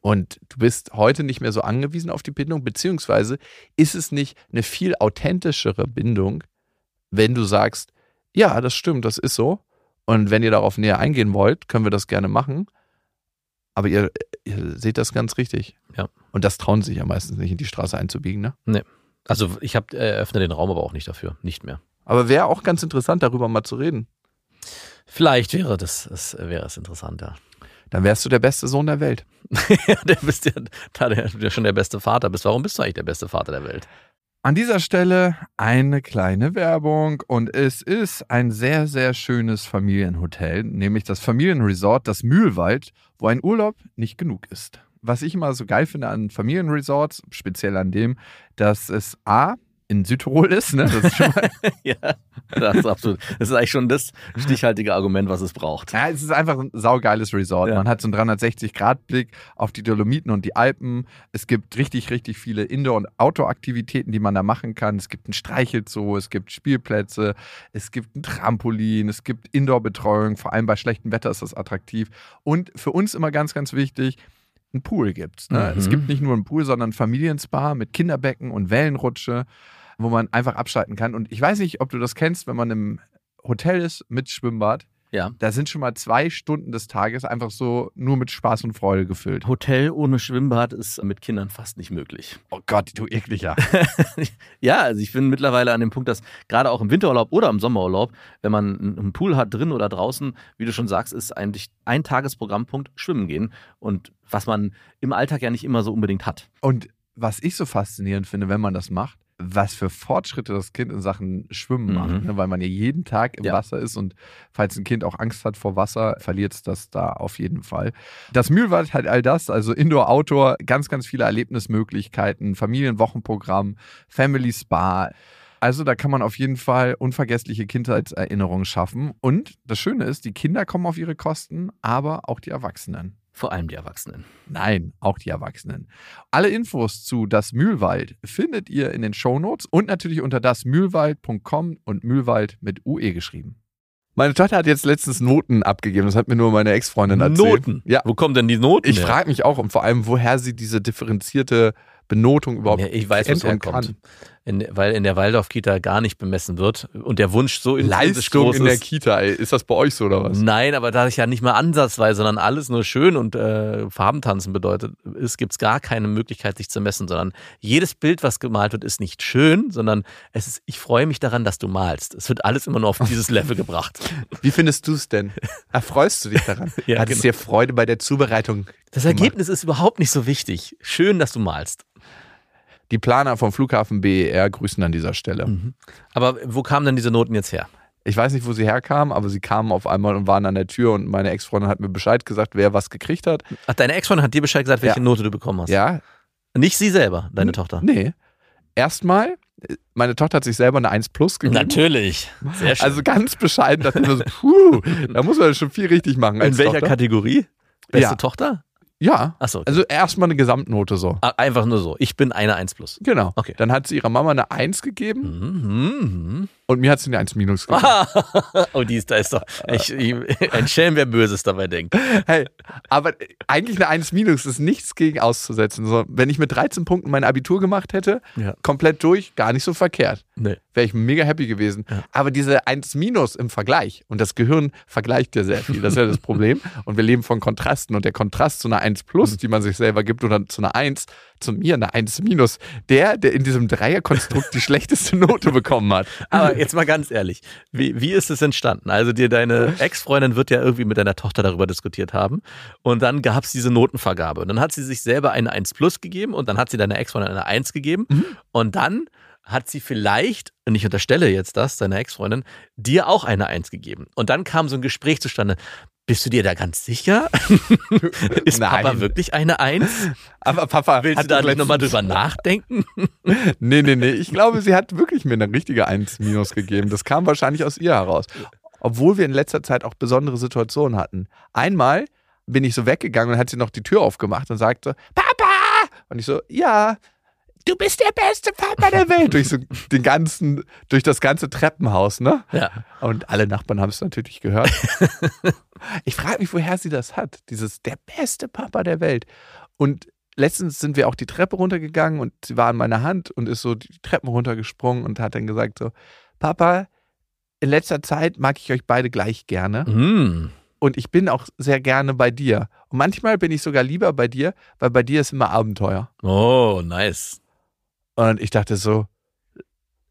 Und du bist heute nicht mehr so angewiesen auf die Bindung, beziehungsweise ist es nicht eine viel authentischere Bindung, wenn du sagst, ja, das stimmt, das ist so. Und wenn ihr darauf näher eingehen wollt, können wir das gerne machen. Aber ihr, ihr seht das ganz richtig. Ja. Und das trauen sich ja meistens nicht, in die Straße einzubiegen, ne? Also ich habe äh, eröffne den Raum aber auch nicht dafür, nicht mehr. Aber wäre auch ganz interessant, darüber mal zu reden. Vielleicht wäre das, das wäre es interessanter. Dann wärst du der beste Sohn der Welt. Ja, der bist ja, da der, du ja schon der beste Vater bist. Warum bist du eigentlich der beste Vater der Welt? An dieser Stelle eine kleine Werbung und es ist ein sehr, sehr schönes Familienhotel, nämlich das Familienresort, das Mühlwald, wo ein Urlaub nicht genug ist. Was ich immer so geil finde an Familienresorts, speziell an dem, dass es A, in Südtirol ist, ne? Das ist schon mal, ja, das ist absolut. Das ist eigentlich schon das stichhaltige Argument, was es braucht. ja, es ist einfach ein saugeiles Resort. Ja. Man hat so einen 360-Grad-Blick auf die Dolomiten und die Alpen. Es gibt richtig, richtig viele Indoor- und Outdoor-Aktivitäten, die man da machen kann. Es gibt ein Streichelzoo, es gibt Spielplätze, es gibt ein Trampolin, es gibt Indoor-Betreuung. Vor allem bei schlechtem Wetter ist das attraktiv. Und für uns immer ganz, ganz wichtig, ein Pool gibt's. Ne? Mhm. Es gibt nicht nur einen Pool, sondern ein Familienspa mit Kinderbecken und Wellenrutsche, wo man einfach abschalten kann. Und ich weiß nicht, ob du das kennst, wenn man im Hotel ist mit Schwimmbad. Ja. Da sind schon mal zwei Stunden des Tages einfach so nur mit Spaß und Freude gefüllt. Hotel ohne Schwimmbad ist mit Kindern fast nicht möglich. Oh Gott, du ekliger. ja, also ich bin mittlerweile an dem Punkt, dass gerade auch im Winterurlaub oder im Sommerurlaub, wenn man einen einen Pool hat, drin oder draußen, wie du schon sagst, ist eigentlich ein Tagesprogrammpunkt Schwimmen gehen. Und was man im Alltag ja nicht immer so unbedingt hat. Und was ich so faszinierend finde, wenn man das macht, was für Fortschritte das Kind in Sachen Schwimmen Mhm. macht, ne? weil man ja jeden Tag im Ja. Wasser ist und falls ein Kind auch Angst hat vor Wasser, verliert es das da auf jeden Fall. Das Mühlwald hat all das, also Indoor, Outdoor, ganz, ganz viele Erlebnismöglichkeiten, Familienwochenprogramm, Family Spa. Also da kann man auf jeden Fall unvergessliche Kindheitserinnerungen schaffen. Und das Schöne ist, die Kinder kommen auf ihre Kosten, aber auch die Erwachsenen. Vor allem die Erwachsenen. Nein, auch die Erwachsenen. Alle Infos zu Das Mühlwald findet ihr in den Shownotes und natürlich unter dasmühlwald.com und Mühlwald mit UE geschrieben. Meine Tochter hat jetzt letztens Noten abgegeben. Das hat mir nur meine Ex-Freundin erzählt. Noten? Ja. Wo kommen denn die Noten Ich frage mich auch und vor allem, woher sie diese differenzierte Benotung überhaupt Ja, ich weiß, und herkommt. In, weil in der Waldorf-Kita gar nicht bemessen wird und der Wunsch so intrinsisch Leistung groß in der. Kita, ey. Ist das bei euch so oder was? Nein, aber da ich ja nicht mal ansatzweise, sondern alles nur schön und äh, Farbentanzen bedeutet, ist, gibt's gar keine Möglichkeit, sich zu messen, sondern jedes Bild, was gemalt wird, ist nicht schön, sondern es ist, ich freue mich daran, dass du malst. Es wird alles immer nur auf dieses Level gebracht. Wie findest du es denn? Erfreust du dich daran? Ja, Hattest genau. dir Freude bei der Zubereitung? Das gemacht? Ergebnis ist überhaupt nicht so wichtig. Schön, dass du malst. Die Planer vom Flughafen BER grüßen an dieser Stelle. Mhm. Aber wo kamen denn diese Noten jetzt her? Ich weiß nicht, wo sie herkamen, aber sie kamen auf einmal und waren an der Tür und meine Ex-Freundin hat mir Bescheid gesagt, wer was gekriegt hat. Ach, deine Ex-Freundin hat dir Bescheid gesagt, welche Ja. Note du bekommen hast. Ja, Nicht sie selber, deine Tochter. nee. Erstmal, meine Tochter hat sich selber eine 1 Plus gegeben. Natürlich. Sehr schön. Also ganz bescheiden, so, puh, da muss man schon viel richtig machen. Als in welcher Tochter. Kategorie? Beste Ja. Tochter? Ja, Achso, okay. also erstmal eine Gesamtnote so. Ah, einfach nur so. Ich bin eine 1 plus. Genau. Okay. Dann hat sie ihrer Mama eine 1 gegeben Mhm. Und mir hat sie eine 1 minus gegeben. oh, die ist, da ist doch ich, ich, ein Schelm, wer Böses dabei denkt. Hey, aber eigentlich eine 1 minus ist nichts gegen auszusetzen. So, wenn ich mit 13 Punkten mein Abitur gemacht hätte, Ja. komplett durch, gar nicht so verkehrt. Nee. Wäre ich mega happy gewesen. Ja. Aber diese 1 minus im Vergleich und das Gehirn vergleicht ja sehr viel. Das ist ja das Problem. Und wir leben von Kontrasten und der Kontrast zu einer 1 plus, die man sich selber gibt, oder zu einer 1, zu mir eine 1 minus, der, der in diesem Dreierkonstrukt die schlechteste Note bekommen hat. Aber jetzt mal ganz ehrlich, wie, wie ist es entstanden? Also dir deine Ex-Freundin wird ja irgendwie mit deiner Tochter darüber diskutiert haben und dann gab es diese Notenvergabe und dann hat sie sich selber eine 1 plus gegeben und dann hat sie deiner Ex-Freundin eine 1 gegeben und dann hat sie vielleicht, und ich unterstelle jetzt das, deiner Ex-Freundin, dir auch eine 1 gegeben. Und dann kam so ein Gespräch zustande. Bist du dir da ganz sicher? Ist Nein. Papa wirklich eine 1? Aber Papa Willst du hat da doch nicht nochmal drüber nachdenken? Nee, nee, nee. Ich glaube, sie hat wirklich mir eine richtige 1 minus gegeben. Das kam wahrscheinlich aus ihr heraus. Obwohl wir in letzter Zeit auch besondere Situationen hatten. Einmal bin ich so weggegangen und hat sie noch die Tür aufgemacht und sagte, Papa! Und ich so, ja, du bist der beste Papa der Welt. durch so den ganzen, durch das ganze Treppenhaus, ne? Ja. Und alle Nachbarn haben es natürlich gehört. ich frage mich, woher sie das hat. Dieses der beste Papa der Welt. Und letztens sind wir auch die Treppe runtergegangen und sie war an meiner Hand und ist so die Treppen runtergesprungen und hat dann gesagt so, Papa, in letzter Zeit mag ich euch beide gleich gerne Mm. und ich bin auch sehr gerne bei dir. Und manchmal bin ich sogar lieber bei dir, weil bei dir ist immer Abenteuer. Oh, nice. Und ich dachte so,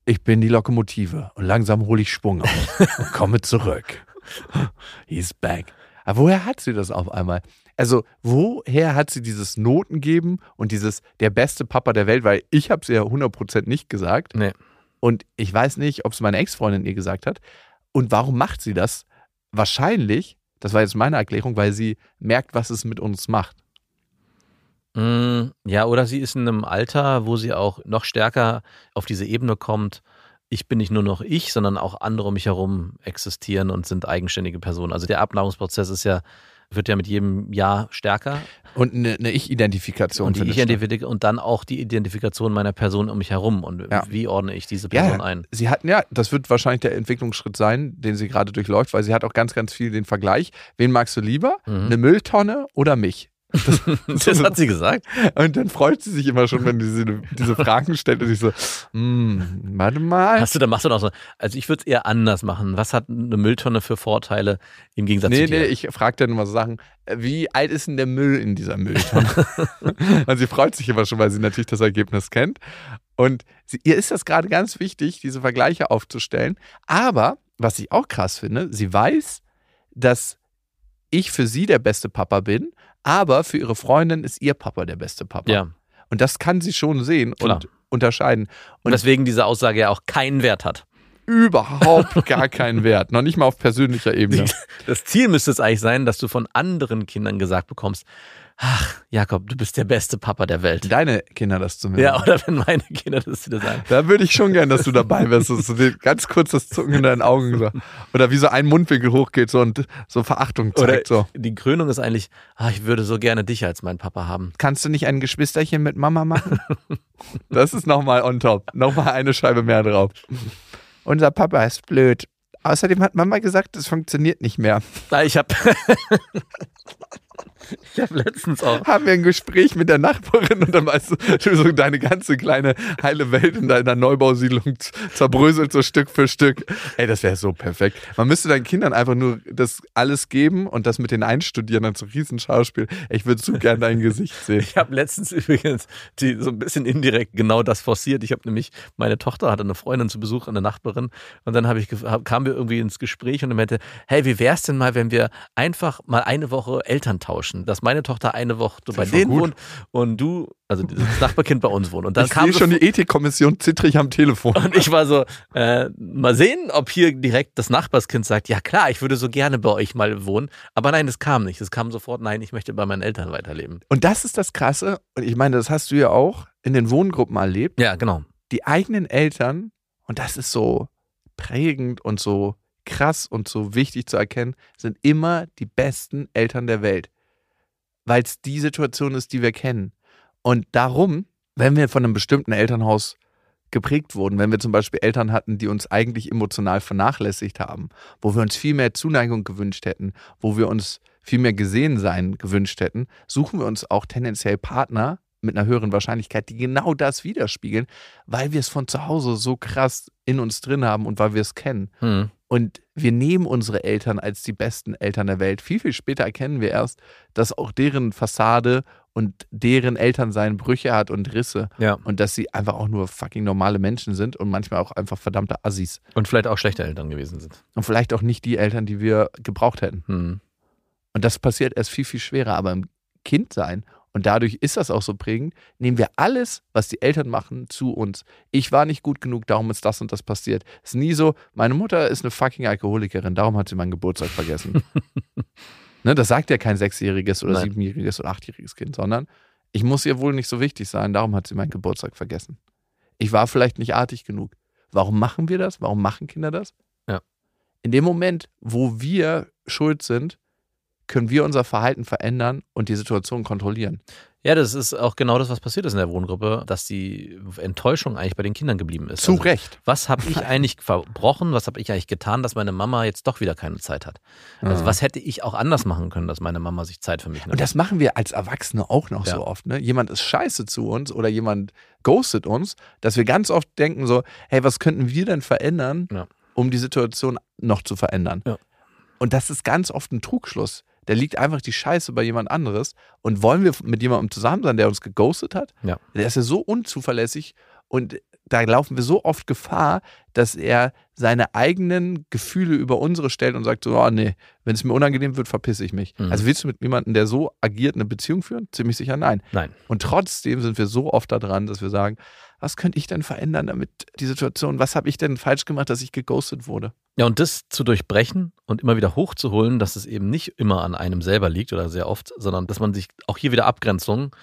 ich bin die Lokomotive und langsam hole ich Schwung auf und komme zurück. He's back. Aber woher hat sie das auf einmal? Also, woher hat sie dieses Noten geben und dieses der beste Papa der Welt? Weil ich habe es ja 100% nicht gesagt. Nee. Und ich weiß nicht, ob es meine Ex-Freundin ihr gesagt hat. Und warum macht sie das? Wahrscheinlich, das war jetzt meine Erklärung, weil sie merkt, was es mit uns macht. Mm, Ja, oder sie ist in einem Alter, wo sie auch noch stärker auf diese Ebene kommt. Ich bin nicht nur noch ich, sondern auch andere um mich herum existieren und sind eigenständige Personen. Also der Abnabelungsprozess ist ja, wird ja mit jedem Jahr stärker. Und eine, eine Ich-Identifikation. Und die. Ich-Identifikation und dann auch die Identifikation meiner Person um mich herum. Und Ja. wie ordne ich diese Person Ja, ein? sie hat, ja, das wird wahrscheinlich der Entwicklungsschritt sein, den sie gerade durchläuft, weil sie hat auch ganz, ganz viel den Vergleich. Wen magst du lieber? Mhm. Eine Mülltonne oder mich? Das hat sie gesagt. Und dann freut sie sich immer schon, wenn sie diese, diese Fragen stellt und ich so, hm, warte mal. Hast du, da machst du doch so. Also ich würde es eher anders machen. Was hat eine Mülltonne für Vorteile im Gegensatz Nee, zu dir? nee, ich frage dann immer so Sachen, äh, wie alt ist denn der Müll in dieser Mülltonne? und sie freut sich immer schon, weil sie natürlich das Ergebnis kennt. Und sie, ihr ist das gerade ganz wichtig, diese Vergleiche aufzustellen. Aber, was ich auch krass finde, sie weiß, dass ich für sie der beste Papa bin, aber für ihre Freundin ist ihr Papa der beste Papa. ja. Und das kann sie schon sehen Klar. und unterscheiden. Und deswegen diese Aussage ja auch keinen Wert hat. Überhaupt gar keinen Wert. Noch nicht mal auf persönlicher Ebene. Das Ziel müsste es eigentlich sein, dass du von anderen Kindern gesagt bekommst, ach, Jakob, du bist der beste Papa der Welt. Deine Kinder das zu mir Ja, oder wenn meine Kinder das dir sagen. Da würde ich schon gern, dass du dabei wärst. So den- ganz kurz das Zucken in deinen Augen. So. Oder wie so ein Mundwinkel hochgeht so und so Verachtung Oder zeigt. So. die Krönung ist eigentlich, ah, ich würde so gerne dich als mein Papa haben. Kannst du nicht ein Geschwisterchen mit Mama machen? Das ist nochmal on top. Nochmal eine Scheibe mehr drauf. Unser Papa ist blöd. Außerdem hat Mama gesagt, es funktioniert nicht mehr. Ah, Ich habe Ich habe letztens auch. haben wir ein Gespräch mit der Nachbarin und dann weißt du, so deine ganze kleine heile Welt in deiner Neubausiedlung zerbröselt so Stück für Stück. Ey, das wäre so perfekt. Man müsste deinen Kindern einfach nur das alles geben und das mit den einstudieren, dann so Riesenschauspiel. Ich würde so gern dein Gesicht sehen. Ich habe letztens übrigens die, so ein bisschen indirekt genau das forciert. Ich habe nämlich, meine Tochter hatte eine Freundin zu Besuch, eine Nachbarin. Und dann hab ich, kamen wir irgendwie ins Gespräch und er meinte, hey, wie wär's denn mal, wenn wir einfach mal eine Woche Eltern tauschen? Dass meine Tochter eine Woche bei denen gut. wohnt und du, also das Nachbarkind bei uns wohnt. Und dann ich kam schon die Ethikkommission zittrig am Telefon. und ich war so, äh, mal sehen, ob hier direkt das Nachbarskind sagt, ja klar, ich würde so gerne bei euch mal wohnen. Aber nein, es kam nicht. Es kam sofort, nein, ich möchte bei meinen Eltern weiterleben. Und das ist das Krasse. Und ich meine, das hast du ja auch in den Wohngruppen erlebt. Ja, genau. die eigenen Eltern, und das ist so prägend und so krass und so wichtig zu erkennen, sind immer die besten Eltern der Welt. Weil es die Situation ist, die wir kennen. Und darum, wenn wir von einem bestimmten Elternhaus geprägt wurden, wenn wir zum Beispiel Eltern hatten, die uns eigentlich emotional vernachlässigt haben, wo wir uns viel mehr Zuneigung gewünscht hätten, wo wir uns viel mehr gesehen sein gewünscht hätten, suchen wir uns auch tendenziell Partner mit einer höheren Wahrscheinlichkeit, die genau das widerspiegeln, weil wir es von zu Hause so krass in uns drin haben und weil wir es kennen. Hm. Und wir nehmen unsere Eltern als die besten Eltern der Welt. Viel, viel später erkennen wir erst, dass auch deren Fassade und deren Elternsein Brüche hat und Risse. Ja. Und dass sie einfach auch nur fucking normale Menschen sind und manchmal auch einfach verdammte Assis. Und vielleicht auch schlechte Eltern gewesen sind. Und vielleicht auch nicht die Eltern, die wir gebraucht hätten. Hm. Und das passiert erst viel, viel schwerer. Aber im Kindsein, und dadurch ist das auch so prägend, nehmen wir alles, was die Eltern machen, zu uns. Ich war nicht gut genug, darum ist das und das passiert. Es ist nie so, meine Mutter ist eine fucking Alkoholikerin, darum hat sie meinen Geburtstag vergessen. ne, das sagt ja kein sechsjähriges oder Nein. siebenjähriges oder achtjähriges Kind, sondern ich muss ihr wohl nicht so wichtig sein, darum hat sie meinen Geburtstag vergessen. Ich war vielleicht nicht artig genug. Warum machen wir das? Warum machen Kinder das? Ja. In dem Moment, wo wir schuld sind, können wir unser Verhalten verändern und die Situation kontrollieren. Ja, das ist auch genau das, was passiert ist in der Wohngruppe, dass die Enttäuschung eigentlich bei den Kindern geblieben ist. Zu Also, Recht. Was habe ich eigentlich verbrochen? Was habe ich eigentlich getan, dass meine Mama jetzt doch wieder keine Zeit hat? Also Ja. was hätte ich auch anders machen können, dass meine Mama sich Zeit für mich nimmt? Und das machen wir als Erwachsene auch noch Ja. so oft. Ne? Jemand ist scheiße zu uns oder jemand ghostet uns, dass wir ganz oft denken so, hey, was könnten wir denn verändern, Ja. um die Situation noch zu verändern? Ja. Und das ist ganz oft ein Trugschluss. Da liegt einfach die Scheiße bei jemand anderes. Und wollen wir mit jemandem zusammen sein, der uns geghostet hat? Ja. Der ist ja so unzuverlässig und da laufen wir so oft Gefahr, dass er seine eigenen Gefühle über unsere stellt und sagt so, oh nee, wenn es mir unangenehm wird, verpisse ich mich. Mhm. Also willst du mit jemandem, der so agiert, eine Beziehung führen? Ziemlich sicher nein. Nein. Und trotzdem sind wir so oft da dran, dass wir sagen, was könnte ich denn verändern, damit die Situation, was habe ich denn falsch gemacht, dass ich geghostet wurde? Ja, und das zu durchbrechen und immer wieder hochzuholen, dass es eben nicht immer an einem selber liegt oder sehr oft, sondern dass man sich auch hier wieder Abgrenzung,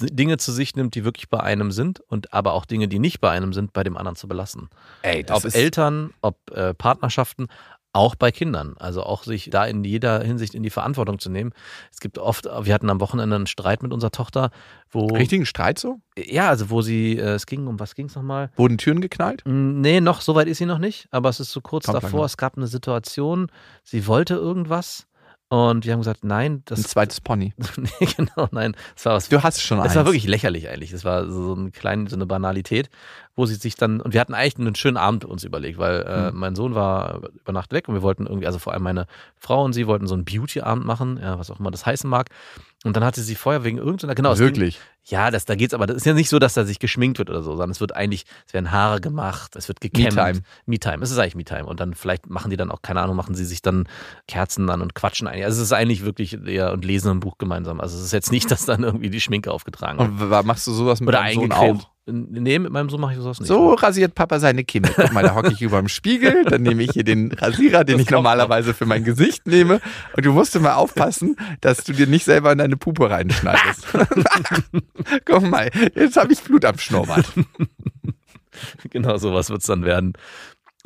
Dinge zu sich nimmt, die wirklich bei einem sind und aber auch Dinge, die nicht bei einem sind, bei dem anderen zu belassen. Ey, ob Eltern, ob äh, Partnerschaften, auch bei Kindern. Also auch sich da in jeder Hinsicht in die Verantwortung zu nehmen. Es gibt oft, wir hatten am Wochenende einen Streit mit unserer Tochter, wo. Richtigen Streit so? Ja, also wo sie, äh, es ging, um was ging es nochmal? Wurden Türen geknallt? Mm, Nee, noch so weit ist sie noch nicht, aber es ist so kurz Kommt davor. Es gab eine Situation, sie wollte irgendwas und wir haben gesagt, nein, Ein das. zweites Pony. nee, genau, nein. Es war was. Du hast schon Es eins. war wirklich lächerlich eigentlich. Es war so eine kleine, so eine Banalität, wo sie sich dann, und wir hatten eigentlich einen schönen Abend uns überlegt, weil äh, Mhm. mein Sohn war über Nacht weg und wir wollten irgendwie, also vor allem meine Frau und sie wollten so einen Beauty-Abend machen, ja, was auch immer das heißen mag. Und dann hatte sie vorher wegen irgendeiner, genau, es ging- Wirklich. Ja, das, da geht's aber, das ist ja nicht so, dass da sich geschminkt wird oder so, sondern es wird eigentlich, es werden Haare gemacht, es wird gekämmt. Me-Time. Me-Time, es ist eigentlich Me-Time. Und dann vielleicht machen die dann auch, keine Ahnung, machen sie sich dann Kerzen an und quatschen eigentlich. Also es ist eigentlich wirklich eher und lesen ein Buch gemeinsam. Also es ist jetzt nicht, dass dann irgendwie die Schminke aufgetragen wird. Und machst du sowas mit Oder deinem Sohn auch? Nee, mit meinem Sohn mache ich sowas nicht. So rasiert Papa seine Kimme. Guck mal, da hocke ich über dem Spiegel, dann nehme ich hier den Rasierer, den Das ich normalerweise für mein Gesicht nehme. Und du musst immer aufpassen, dass du dir nicht selber in deine Puppe reinschneidest. Guck mal, jetzt habe ich Blut am Schnurrbart. Genau, sowas wird es dann werden.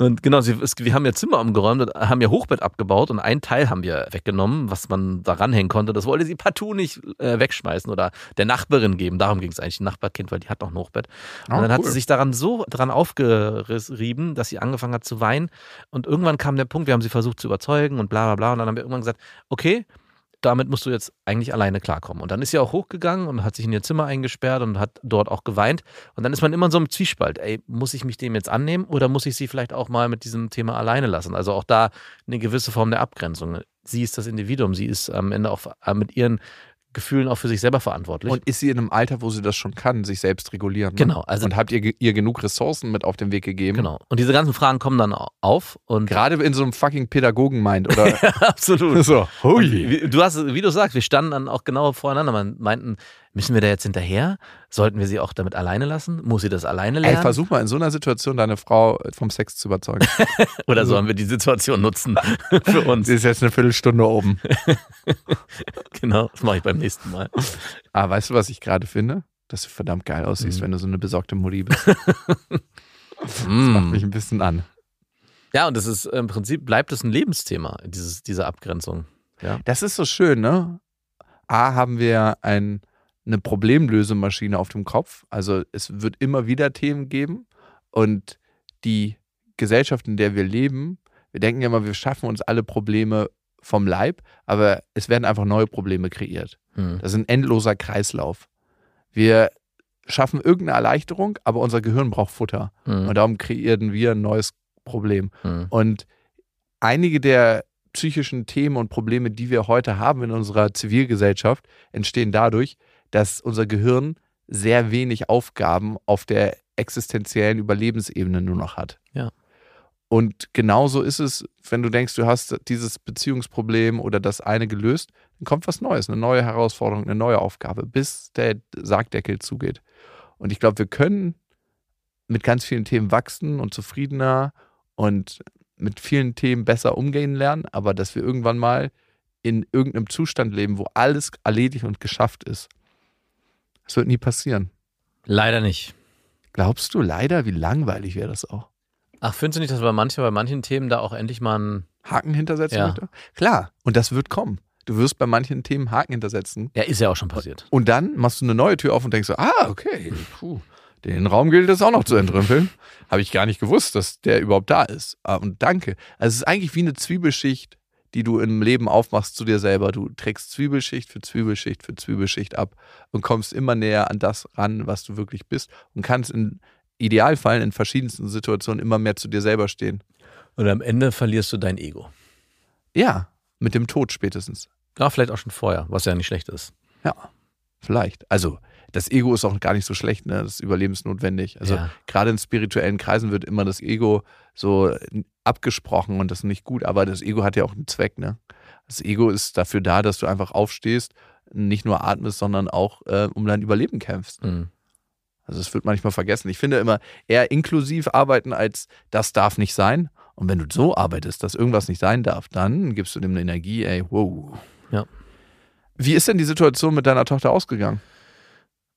Und genau, sie, es, wir haben ja Zimmer umgeräumt und haben ja Hochbett abgebaut und einen Teil haben wir weggenommen, was man da ranhängen konnte. Das wollte sie partout nicht äh, wegschmeißen oder der Nachbarin geben. Darum ging es eigentlich, ein Nachbarkind, weil die hat noch ein Hochbett. Und Oh, dann hat cool. sie sich daran so dran aufgerieben, dass sie angefangen hat zu weinen. Und irgendwann kam der Punkt, wir haben sie versucht zu überzeugen und bla bla bla. Und dann haben wir irgendwann gesagt, okay, damit musst du jetzt eigentlich alleine klarkommen. Und dann ist sie auch hochgegangen und hat sich in ihr Zimmer eingesperrt und hat dort auch geweint. Und dann ist man immer in so einem Zwiespalt. Ey, muss ich mich dem jetzt annehmen oder muss ich sie vielleicht auch mal mit diesem Thema alleine lassen? Also auch da eine gewisse Form der Abgrenzung. Sie ist das Individuum, sie ist am Ende auch äh, mit ihren Gefühlen auch für sich selber verantwortlich. Und ist sie in einem Alter, wo sie das schon kann, sich selbst regulieren? Ne? Genau, also- und habt ihr ihr genug Ressourcen mit auf den Weg gegeben? genau. Und diese ganzen Fragen kommen dann auf und Gerade in so einem fucking Pädagogen-Mind, oder? absolut. so, hui. Wie, du hast, wie du sagst, wir standen dann auch genau voreinander. Man meinten, müssen wir da jetzt hinterher? Sollten wir sie auch damit alleine lassen? Muss sie das alleine Ey, lernen? versuch mal in so einer Situation deine Frau vom Sex zu überzeugen. Oder sollen wir die Situation nutzen für uns? Sie ist jetzt eine Viertelstunde oben. Genau, das mache ich beim nächsten Mal. Ah, weißt du, was ich gerade finde? Dass du verdammt geil aussiehst, Mhm. wenn du so eine besorgte Mutti bist. Das macht mich ein bisschen an. Ja, und das ist im Prinzip bleibt es ein Lebensthema, dieses, diese Abgrenzung. Ja. Das ist so schön, ne? A, haben wir ein, eine Problemlösemaschine auf dem Kopf. Also es wird immer wieder Themen geben. Und die Gesellschaft, in der wir leben, wir denken ja immer, wir schaffen uns alle Probleme vom Leib, aber es werden einfach neue Probleme kreiert. Hm. Das ist ein endloser Kreislauf. Wir schaffen irgendeine Erleichterung, aber unser Gehirn braucht Futter. Hm. Und darum kreieren wir ein neues Problem. Hm. Und einige der psychischen Themen und Probleme, die wir heute haben in unserer Zivilgesellschaft, entstehen dadurch, dass unser Gehirn sehr wenig Aufgaben auf der existenziellen Überlebensebene nur noch hat. Ja. Und genauso ist es, wenn du denkst, du hast dieses Beziehungsproblem oder das eine gelöst, dann kommt was Neues, eine neue Herausforderung, eine neue Aufgabe, bis der Sargdeckel zugeht. Und ich glaube, wir können mit ganz vielen Themen wachsen und zufriedener und mit vielen Themen besser umgehen lernen, aber dass wir irgendwann mal in irgendeinem Zustand leben, wo alles erledigt und geschafft ist. Das wird nie passieren. Leider nicht. Glaubst du leider, wie langweilig wäre das auch? Ach, findest du nicht, dass bei manchen, bei manchen Themen da auch endlich mal ein. Haken hintersetzen Ja. möchte? Klar, und das wird kommen. Du wirst bei manchen Themen Haken hintersetzen Ja, ist ja auch schon passiert. und dann machst du eine neue Tür auf und denkst so, ah, okay, puh, den Raum gilt es auch noch zu entrümpeln. Habe ich gar nicht gewusst, dass der überhaupt da ist. Ah, Und danke. Also es ist eigentlich wie eine Zwiebelschicht, die du im Leben aufmachst zu dir selber. Du trägst Zwiebelschicht für Zwiebelschicht für Zwiebelschicht ab und kommst immer näher an das ran, was du wirklich bist und kannst in Idealfällen in verschiedensten Situationen immer mehr zu dir selber stehen. Und am Ende verlierst du dein Ego. Ja, mit dem Tod spätestens. Ja, vielleicht auch schon vorher, was ja nicht schlecht ist. Ja, vielleicht. Also das Ego ist auch gar nicht so schlecht, ne? Das ist überlebensnotwendig. Also Ja. gerade in spirituellen Kreisen wird immer das Ego so abgesprochen und das ist nicht gut, aber das Ego hat ja auch einen Zweck, ne? Das Ego ist dafür da, dass du einfach aufstehst, nicht nur atmest, sondern auch äh, um dein Überleben kämpfst. Mhm. Also es wird manchmal vergessen. Ich finde immer eher inklusiv arbeiten als das darf nicht sein. Und wenn du so arbeitest, dass irgendwas nicht sein darf, dann gibst du dem eine Energie, ey, wow. Ja. Wie ist denn die Situation mit deiner Tochter ausgegangen?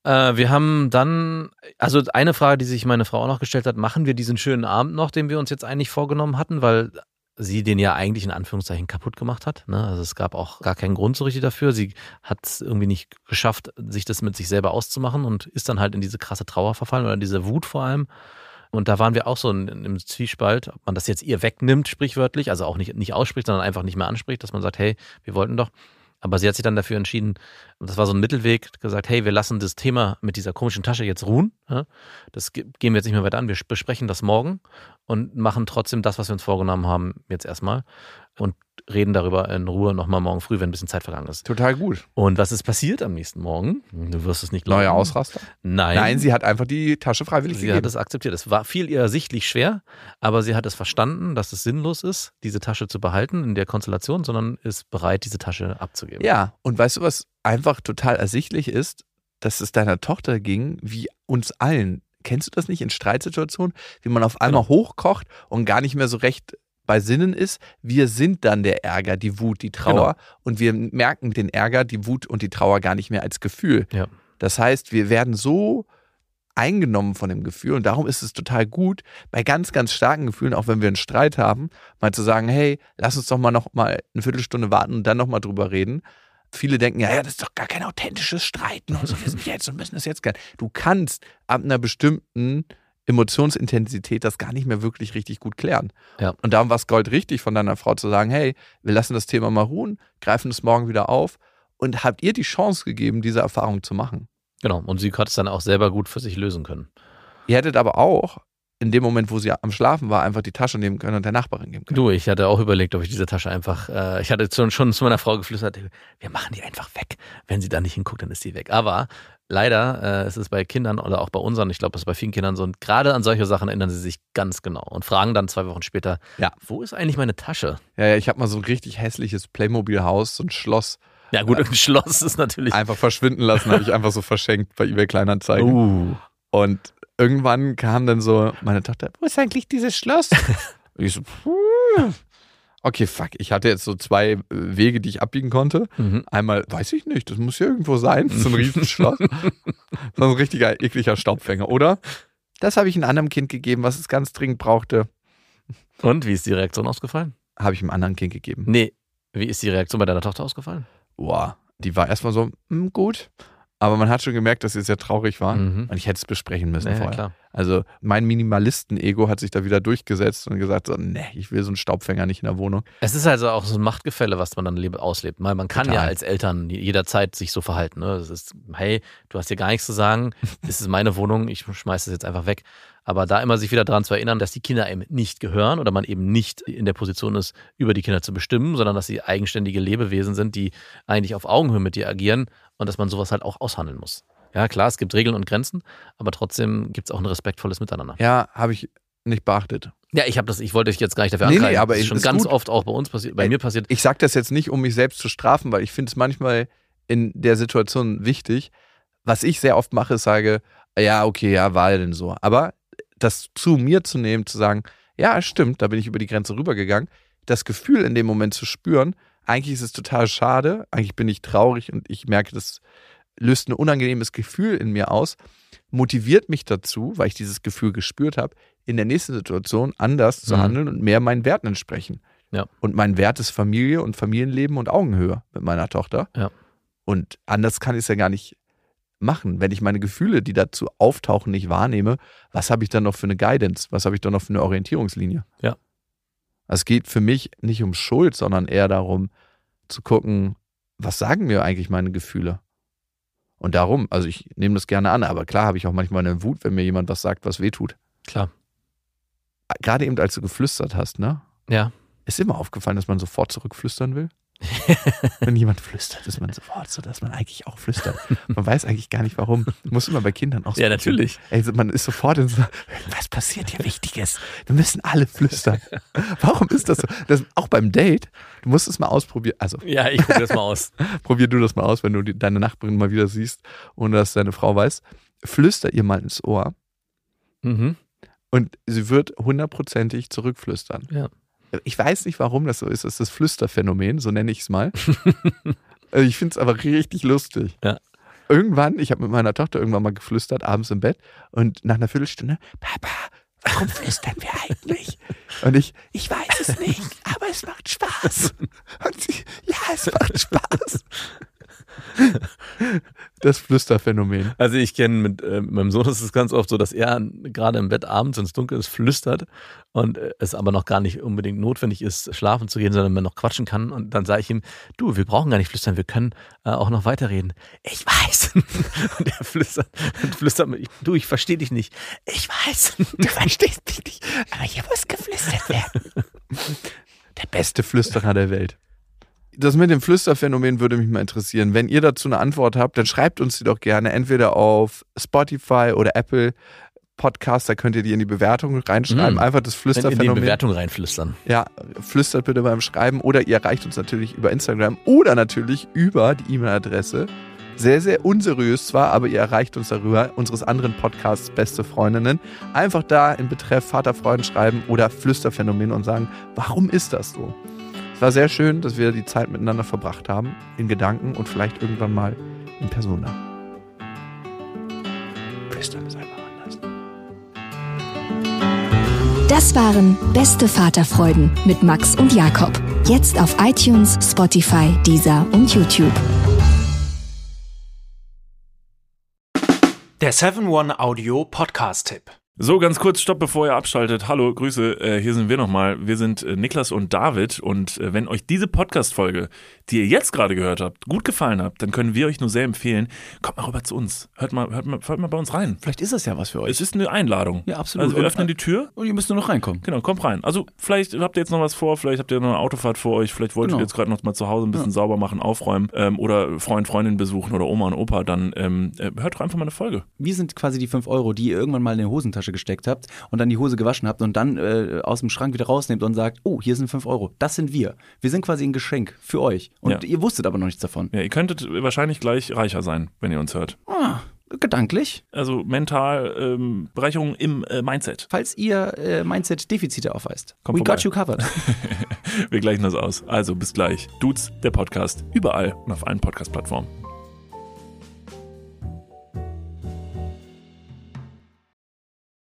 Äh, wir haben dann, also eine Frage, die sich meine Frau auch noch gestellt hat, machen wir diesen schönen Abend noch, den wir uns jetzt eigentlich vorgenommen hatten, weil sie den ja eigentlich in Anführungszeichen kaputt gemacht hat. Ne? Also es gab auch gar keinen Grund so richtig dafür. Sie hat es irgendwie nicht geschafft, sich das mit sich selber auszumachen und ist dann halt in diese krasse Trauer verfallen oder diese Wut vor allem. Und da waren wir auch so in, in, im Zwiespalt, ob man das jetzt ihr wegnimmt, sprichwörtlich, also auch nicht, nicht ausspricht, sondern einfach nicht mehr anspricht, dass man sagt, hey, wir wollten doch. Aber sie hat sich dann dafür entschieden, und das war so ein Mittelweg, gesagt, hey, wir lassen das Thema mit dieser komischen Tasche jetzt ruhen. Das ge- gehen wir jetzt nicht mehr weiter an. Wir besprechen das morgen und machen trotzdem das, was wir uns vorgenommen haben, jetzt erstmal. Und reden darüber in Ruhe nochmal morgen früh, wenn ein bisschen Zeit vergangen ist. Total gut. Und was ist passiert am nächsten Morgen? Du wirst es nicht glauben. Neuer Ausraster? Nein. Nein, sie hat einfach die Tasche freiwillig Sie gegeben. hat es akzeptiert. Es war viel ihr sichtlich schwer, aber sie hat es verstanden, dass es sinnlos ist, diese Tasche zu behalten in der Konstellation, sondern ist bereit, diese Tasche abzugeben. ja, und weißt du, was einfach total ersichtlich ist? Dass es deiner Tochter ging, wie uns allen. Kennst du das nicht in Streitsituationen? Wie man auf einmal hochkocht und gar nicht mehr so recht bei Sinnen ist. Wir sind dann der Ärger, die Wut, die Trauer. Und wir merken den Ärger, die Wut und die Trauer gar nicht mehr als Gefühl. Ja. Das heißt, wir werden so eingenommen von dem Gefühl und darum ist es total gut, bei ganz, ganz starken Gefühlen, auch wenn wir einen Streit haben, mal zu sagen, hey, lass uns doch mal noch mal eine Viertelstunde warten und dann noch mal drüber reden. Viele denken, ja, ja, das ist doch gar kein authentisches Streiten und so, wir sind jetzt und müssen das jetzt gern. Du kannst ab einer bestimmten Emotionsintensität das gar nicht mehr wirklich richtig gut klären. Ja. Und darum war es Gold richtig von deiner Frau zu sagen, hey, wir lassen das Thema mal ruhen, greifen es morgen wieder auf und habt ihr die Chance gegeben, diese Erfahrung zu machen. Genau. Und sie hat es dann auch selber gut für sich lösen können. Ihr hättet aber auch in dem Moment, wo sie am Schlafen war, einfach die Tasche nehmen können und der Nachbarin geben können. Du, ich hatte auch überlegt, ob ich diese Tasche einfach, äh, ich hatte schon, schon zu meiner Frau geflüstert, wir machen die einfach weg. Wenn sie da nicht hinguckt, dann ist sie weg. Aber leider, äh, es ist bei Kindern oder auch bei unseren, ich glaube, es ist bei vielen Kindern so, und gerade an solche Sachen erinnern sie sich ganz genau und fragen dann zwei Wochen später, Ja. wo ist eigentlich meine Tasche? Ja, ja, ich habe mal so ein richtig hässliches Playmobil-Haus, so ein Schloss, Ja gut, ein Schloss ist natürlich. einfach verschwinden lassen, habe ich einfach so verschenkt bei eBay Kleinanzeigen. Uh. Und irgendwann kam dann so meine Tochter, wo ist eigentlich dieses Schloss? Ich so, puh. Okay, fuck, ich hatte jetzt so zwei äh, Wege, die ich abbiegen konnte. Mhm. Einmal, weiß ich nicht, das muss ja irgendwo sein, so ein Riesenschloss. so ein richtiger ekliger Staubfänger, oder? Das habe ich einem anderen Kind gegeben, was es ganz dringend brauchte. Und wie ist die Reaktion ausgefallen? Habe ich einem anderen Kind gegeben. Nee, wie ist die Reaktion bei deiner Tochter ausgefallen? Boah, die war erstmal so, hm, gut. Aber man hat schon gemerkt, dass sie sehr traurig war. Mhm. Und ich hätte es besprechen müssen Ja, ja, vorher. klar. Also mein Minimalisten-Ego hat sich da wieder durchgesetzt und gesagt, so, nee, ich will so einen Staubfänger nicht in der Wohnung. Es ist also auch so ein Machtgefälle, was man dann auslebt. Weil man kann ja Total. als Eltern jederzeit sich so verhalten. Ne? Das ist, hey, du hast hier gar nichts zu sagen, das ist meine Wohnung, ich schmeiß das jetzt einfach weg. Aber da immer sich wieder daran zu erinnern, dass die Kinder eben nicht gehören oder man eben nicht in der Position ist, über die Kinder zu bestimmen, sondern dass sie eigenständige Lebewesen sind, die eigentlich auf Augenhöhe mit dir agieren und dass man sowas halt auch aushandeln muss. Ja, klar, es gibt Regeln und Grenzen, aber trotzdem gibt es auch ein respektvolles Miteinander. Ja, habe ich nicht beachtet. Ja, ich habe das, ich wollte dich jetzt gar nicht dafür Nee, nee, angreifen. aber das ist ist schon ganz gut. oft auch bei uns passiert, bei Ey, mir passiert. Ich sage das jetzt nicht, um mich selbst zu strafen, weil ich finde es manchmal in der Situation wichtig. Was ich sehr oft mache, ist sage, ja, okay, ja, war ja denn so. Aber das zu mir zu nehmen, zu sagen, ja, stimmt, da bin ich über die Grenze rübergegangen, das Gefühl in dem Moment zu spüren, eigentlich ist es total schade, eigentlich bin ich traurig und ich merke, das löst ein unangenehmes Gefühl in mir aus, motiviert mich dazu, weil ich dieses Gefühl gespürt habe, in der nächsten Situation anders zu Mhm. handeln und mehr meinen Werten entsprechen. Ja. Und mein Wert ist Familie und Familienleben und Augenhöhe mit meiner Tochter. Ja. Und anders kann ich es ja gar nicht machen. Wenn ich meine Gefühle, die dazu auftauchen, nicht wahrnehme, was habe ich dann noch für eine Guidance? Was habe ich dann noch für eine Orientierungslinie? Ja. Es geht für mich nicht um Schuld, sondern eher darum zu gucken, was sagen mir eigentlich meine Gefühle? Und darum, also ich nehme das gerne an, aber klar habe ich auch manchmal eine Wut, wenn mir jemand was sagt, was weh tut. Klar. Gerade eben, als du geflüstert hast, ne? Ja. Ist immer aufgefallen, dass man sofort zurückflüstern will? Wenn jemand flüstert, ist man sofort so, dass man eigentlich auch flüstert. Man weiß eigentlich gar nicht warum. Muss immer bei Kindern auch so Ja, natürlich. Ey, man ist sofort in so, was passiert hier Wichtiges? Wir müssen alle flüstern. Warum ist das so? Das, auch beim Date, du musst es mal ausprobieren. Also, Ja, ich probiere das mal aus. probier du das mal aus, wenn du die, deine Nachbarin mal wieder siehst, ohne dass deine Frau weiß. Flüster ihr mal ins Ohr Mhm. und sie wird hundertprozentig zurückflüstern. Ja. Ich weiß nicht, warum das so ist. Das ist das Flüsterphänomen, so nenne ich es mal. also ich finde es aber richtig lustig. Ja. Irgendwann, ich habe mit meiner Tochter irgendwann mal geflüstert, abends im Bett und nach einer Viertelstunde, Papa, warum flüstern wir eigentlich? Und ich, ich weiß es nicht, aber es macht Spaß. Und sie, ja, es macht Spaß. Das Flüsterphänomen. Also ich kenne mit, äh, mit meinem Sohn ist es ganz oft so, dass er gerade im Bett abends, wenn es dunkel ist, flüstert und äh, es aber noch gar nicht unbedingt notwendig ist, schlafen zu gehen, sondern man noch quatschen kann. Und dann sage ich ihm, du, wir brauchen gar nicht flüstern, wir können äh, auch noch weiterreden. Ich weiß. und er flüstert, und flüstert mir, du, ich verstehe dich nicht. Ich weiß. Du verstehst mich nicht, aber hier muss geflüstert werden. Der beste Flüsterer der Welt. Das mit dem Flüsterphänomen würde mich mal interessieren. Wenn ihr dazu eine Antwort habt, dann schreibt uns die doch gerne entweder auf Spotify oder Apple Podcast, da könnt ihr die in die Bewertung reinschreiben. Mhm. Einfach das In, in die Flüsterphänomen. Bewertung reinflüstern. Ja, flüstert bitte beim Schreiben oder ihr erreicht uns natürlich über Instagram oder natürlich über die E-Mail-Adresse. Sehr, sehr unseriös zwar, aber ihr erreicht uns darüber, unseres anderen Podcasts Beste Freundinnen. Einfach da in Betreff Vaterfreund schreiben oder Flüsterphänomen und sagen, warum ist das so? Es war sehr schön, dass wir die Zeit miteinander verbracht haben, in Gedanken und vielleicht irgendwann mal in Persona. Flüstern ist einfach anders. Das waren Beste Vaterfreuden mit Max und Jakob. Jetzt auf iTunes, Spotify, Deezer und YouTube. Der 7-One Audio Podcast-Tipp. So, ganz kurz, stopp, bevor ihr abschaltet. Hallo, Grüße, äh, hier sind wir nochmal. Wir sind äh, Niklas und David und äh, wenn euch diese Podcast-Folge, die ihr jetzt gerade gehört habt, gut gefallen hat, dann können wir euch nur sehr empfehlen, kommt mal rüber zu uns. Hört mal, hört mal, hört mal bei uns rein. Vielleicht ist das ja was für euch. Es ist eine Einladung. Ja, absolut. Also wir öffnen die Tür. Und ihr müsst nur noch reinkommen. Genau, kommt rein. Also vielleicht habt ihr jetzt noch was vor, vielleicht habt ihr noch eine Autofahrt vor euch, vielleicht wollt Genau. ihr jetzt gerade noch mal zu Hause ein bisschen sauber machen, aufräumen ähm, oder Freund, Freundin besuchen oder Oma und Opa, dann ähm, äh, hört doch einfach mal eine Folge. Wir sind quasi die 5 Euro, die ihr irgendwann mal in die Hosentasche gesteckt habt und dann die Hose gewaschen habt und dann äh, aus dem Schrank wieder rausnehmt und sagt, oh, hier sind 5 Euro. Das sind wir. Wir sind quasi ein Geschenk für euch. Und Ja. ihr wusstet aber noch nichts davon. Ja, ihr könntet wahrscheinlich gleich reicher sein, wenn ihr uns hört. Ah, gedanklich. Also mental ähm, Bereicherung im äh, Mindset. Falls ihr äh, Mindset-Defizite aufweist. Kommt We vorbei. got you covered. Wir gleichen das aus. Also bis gleich. Dudes, der Podcast. Überall und auf allen Podcast-Plattformen.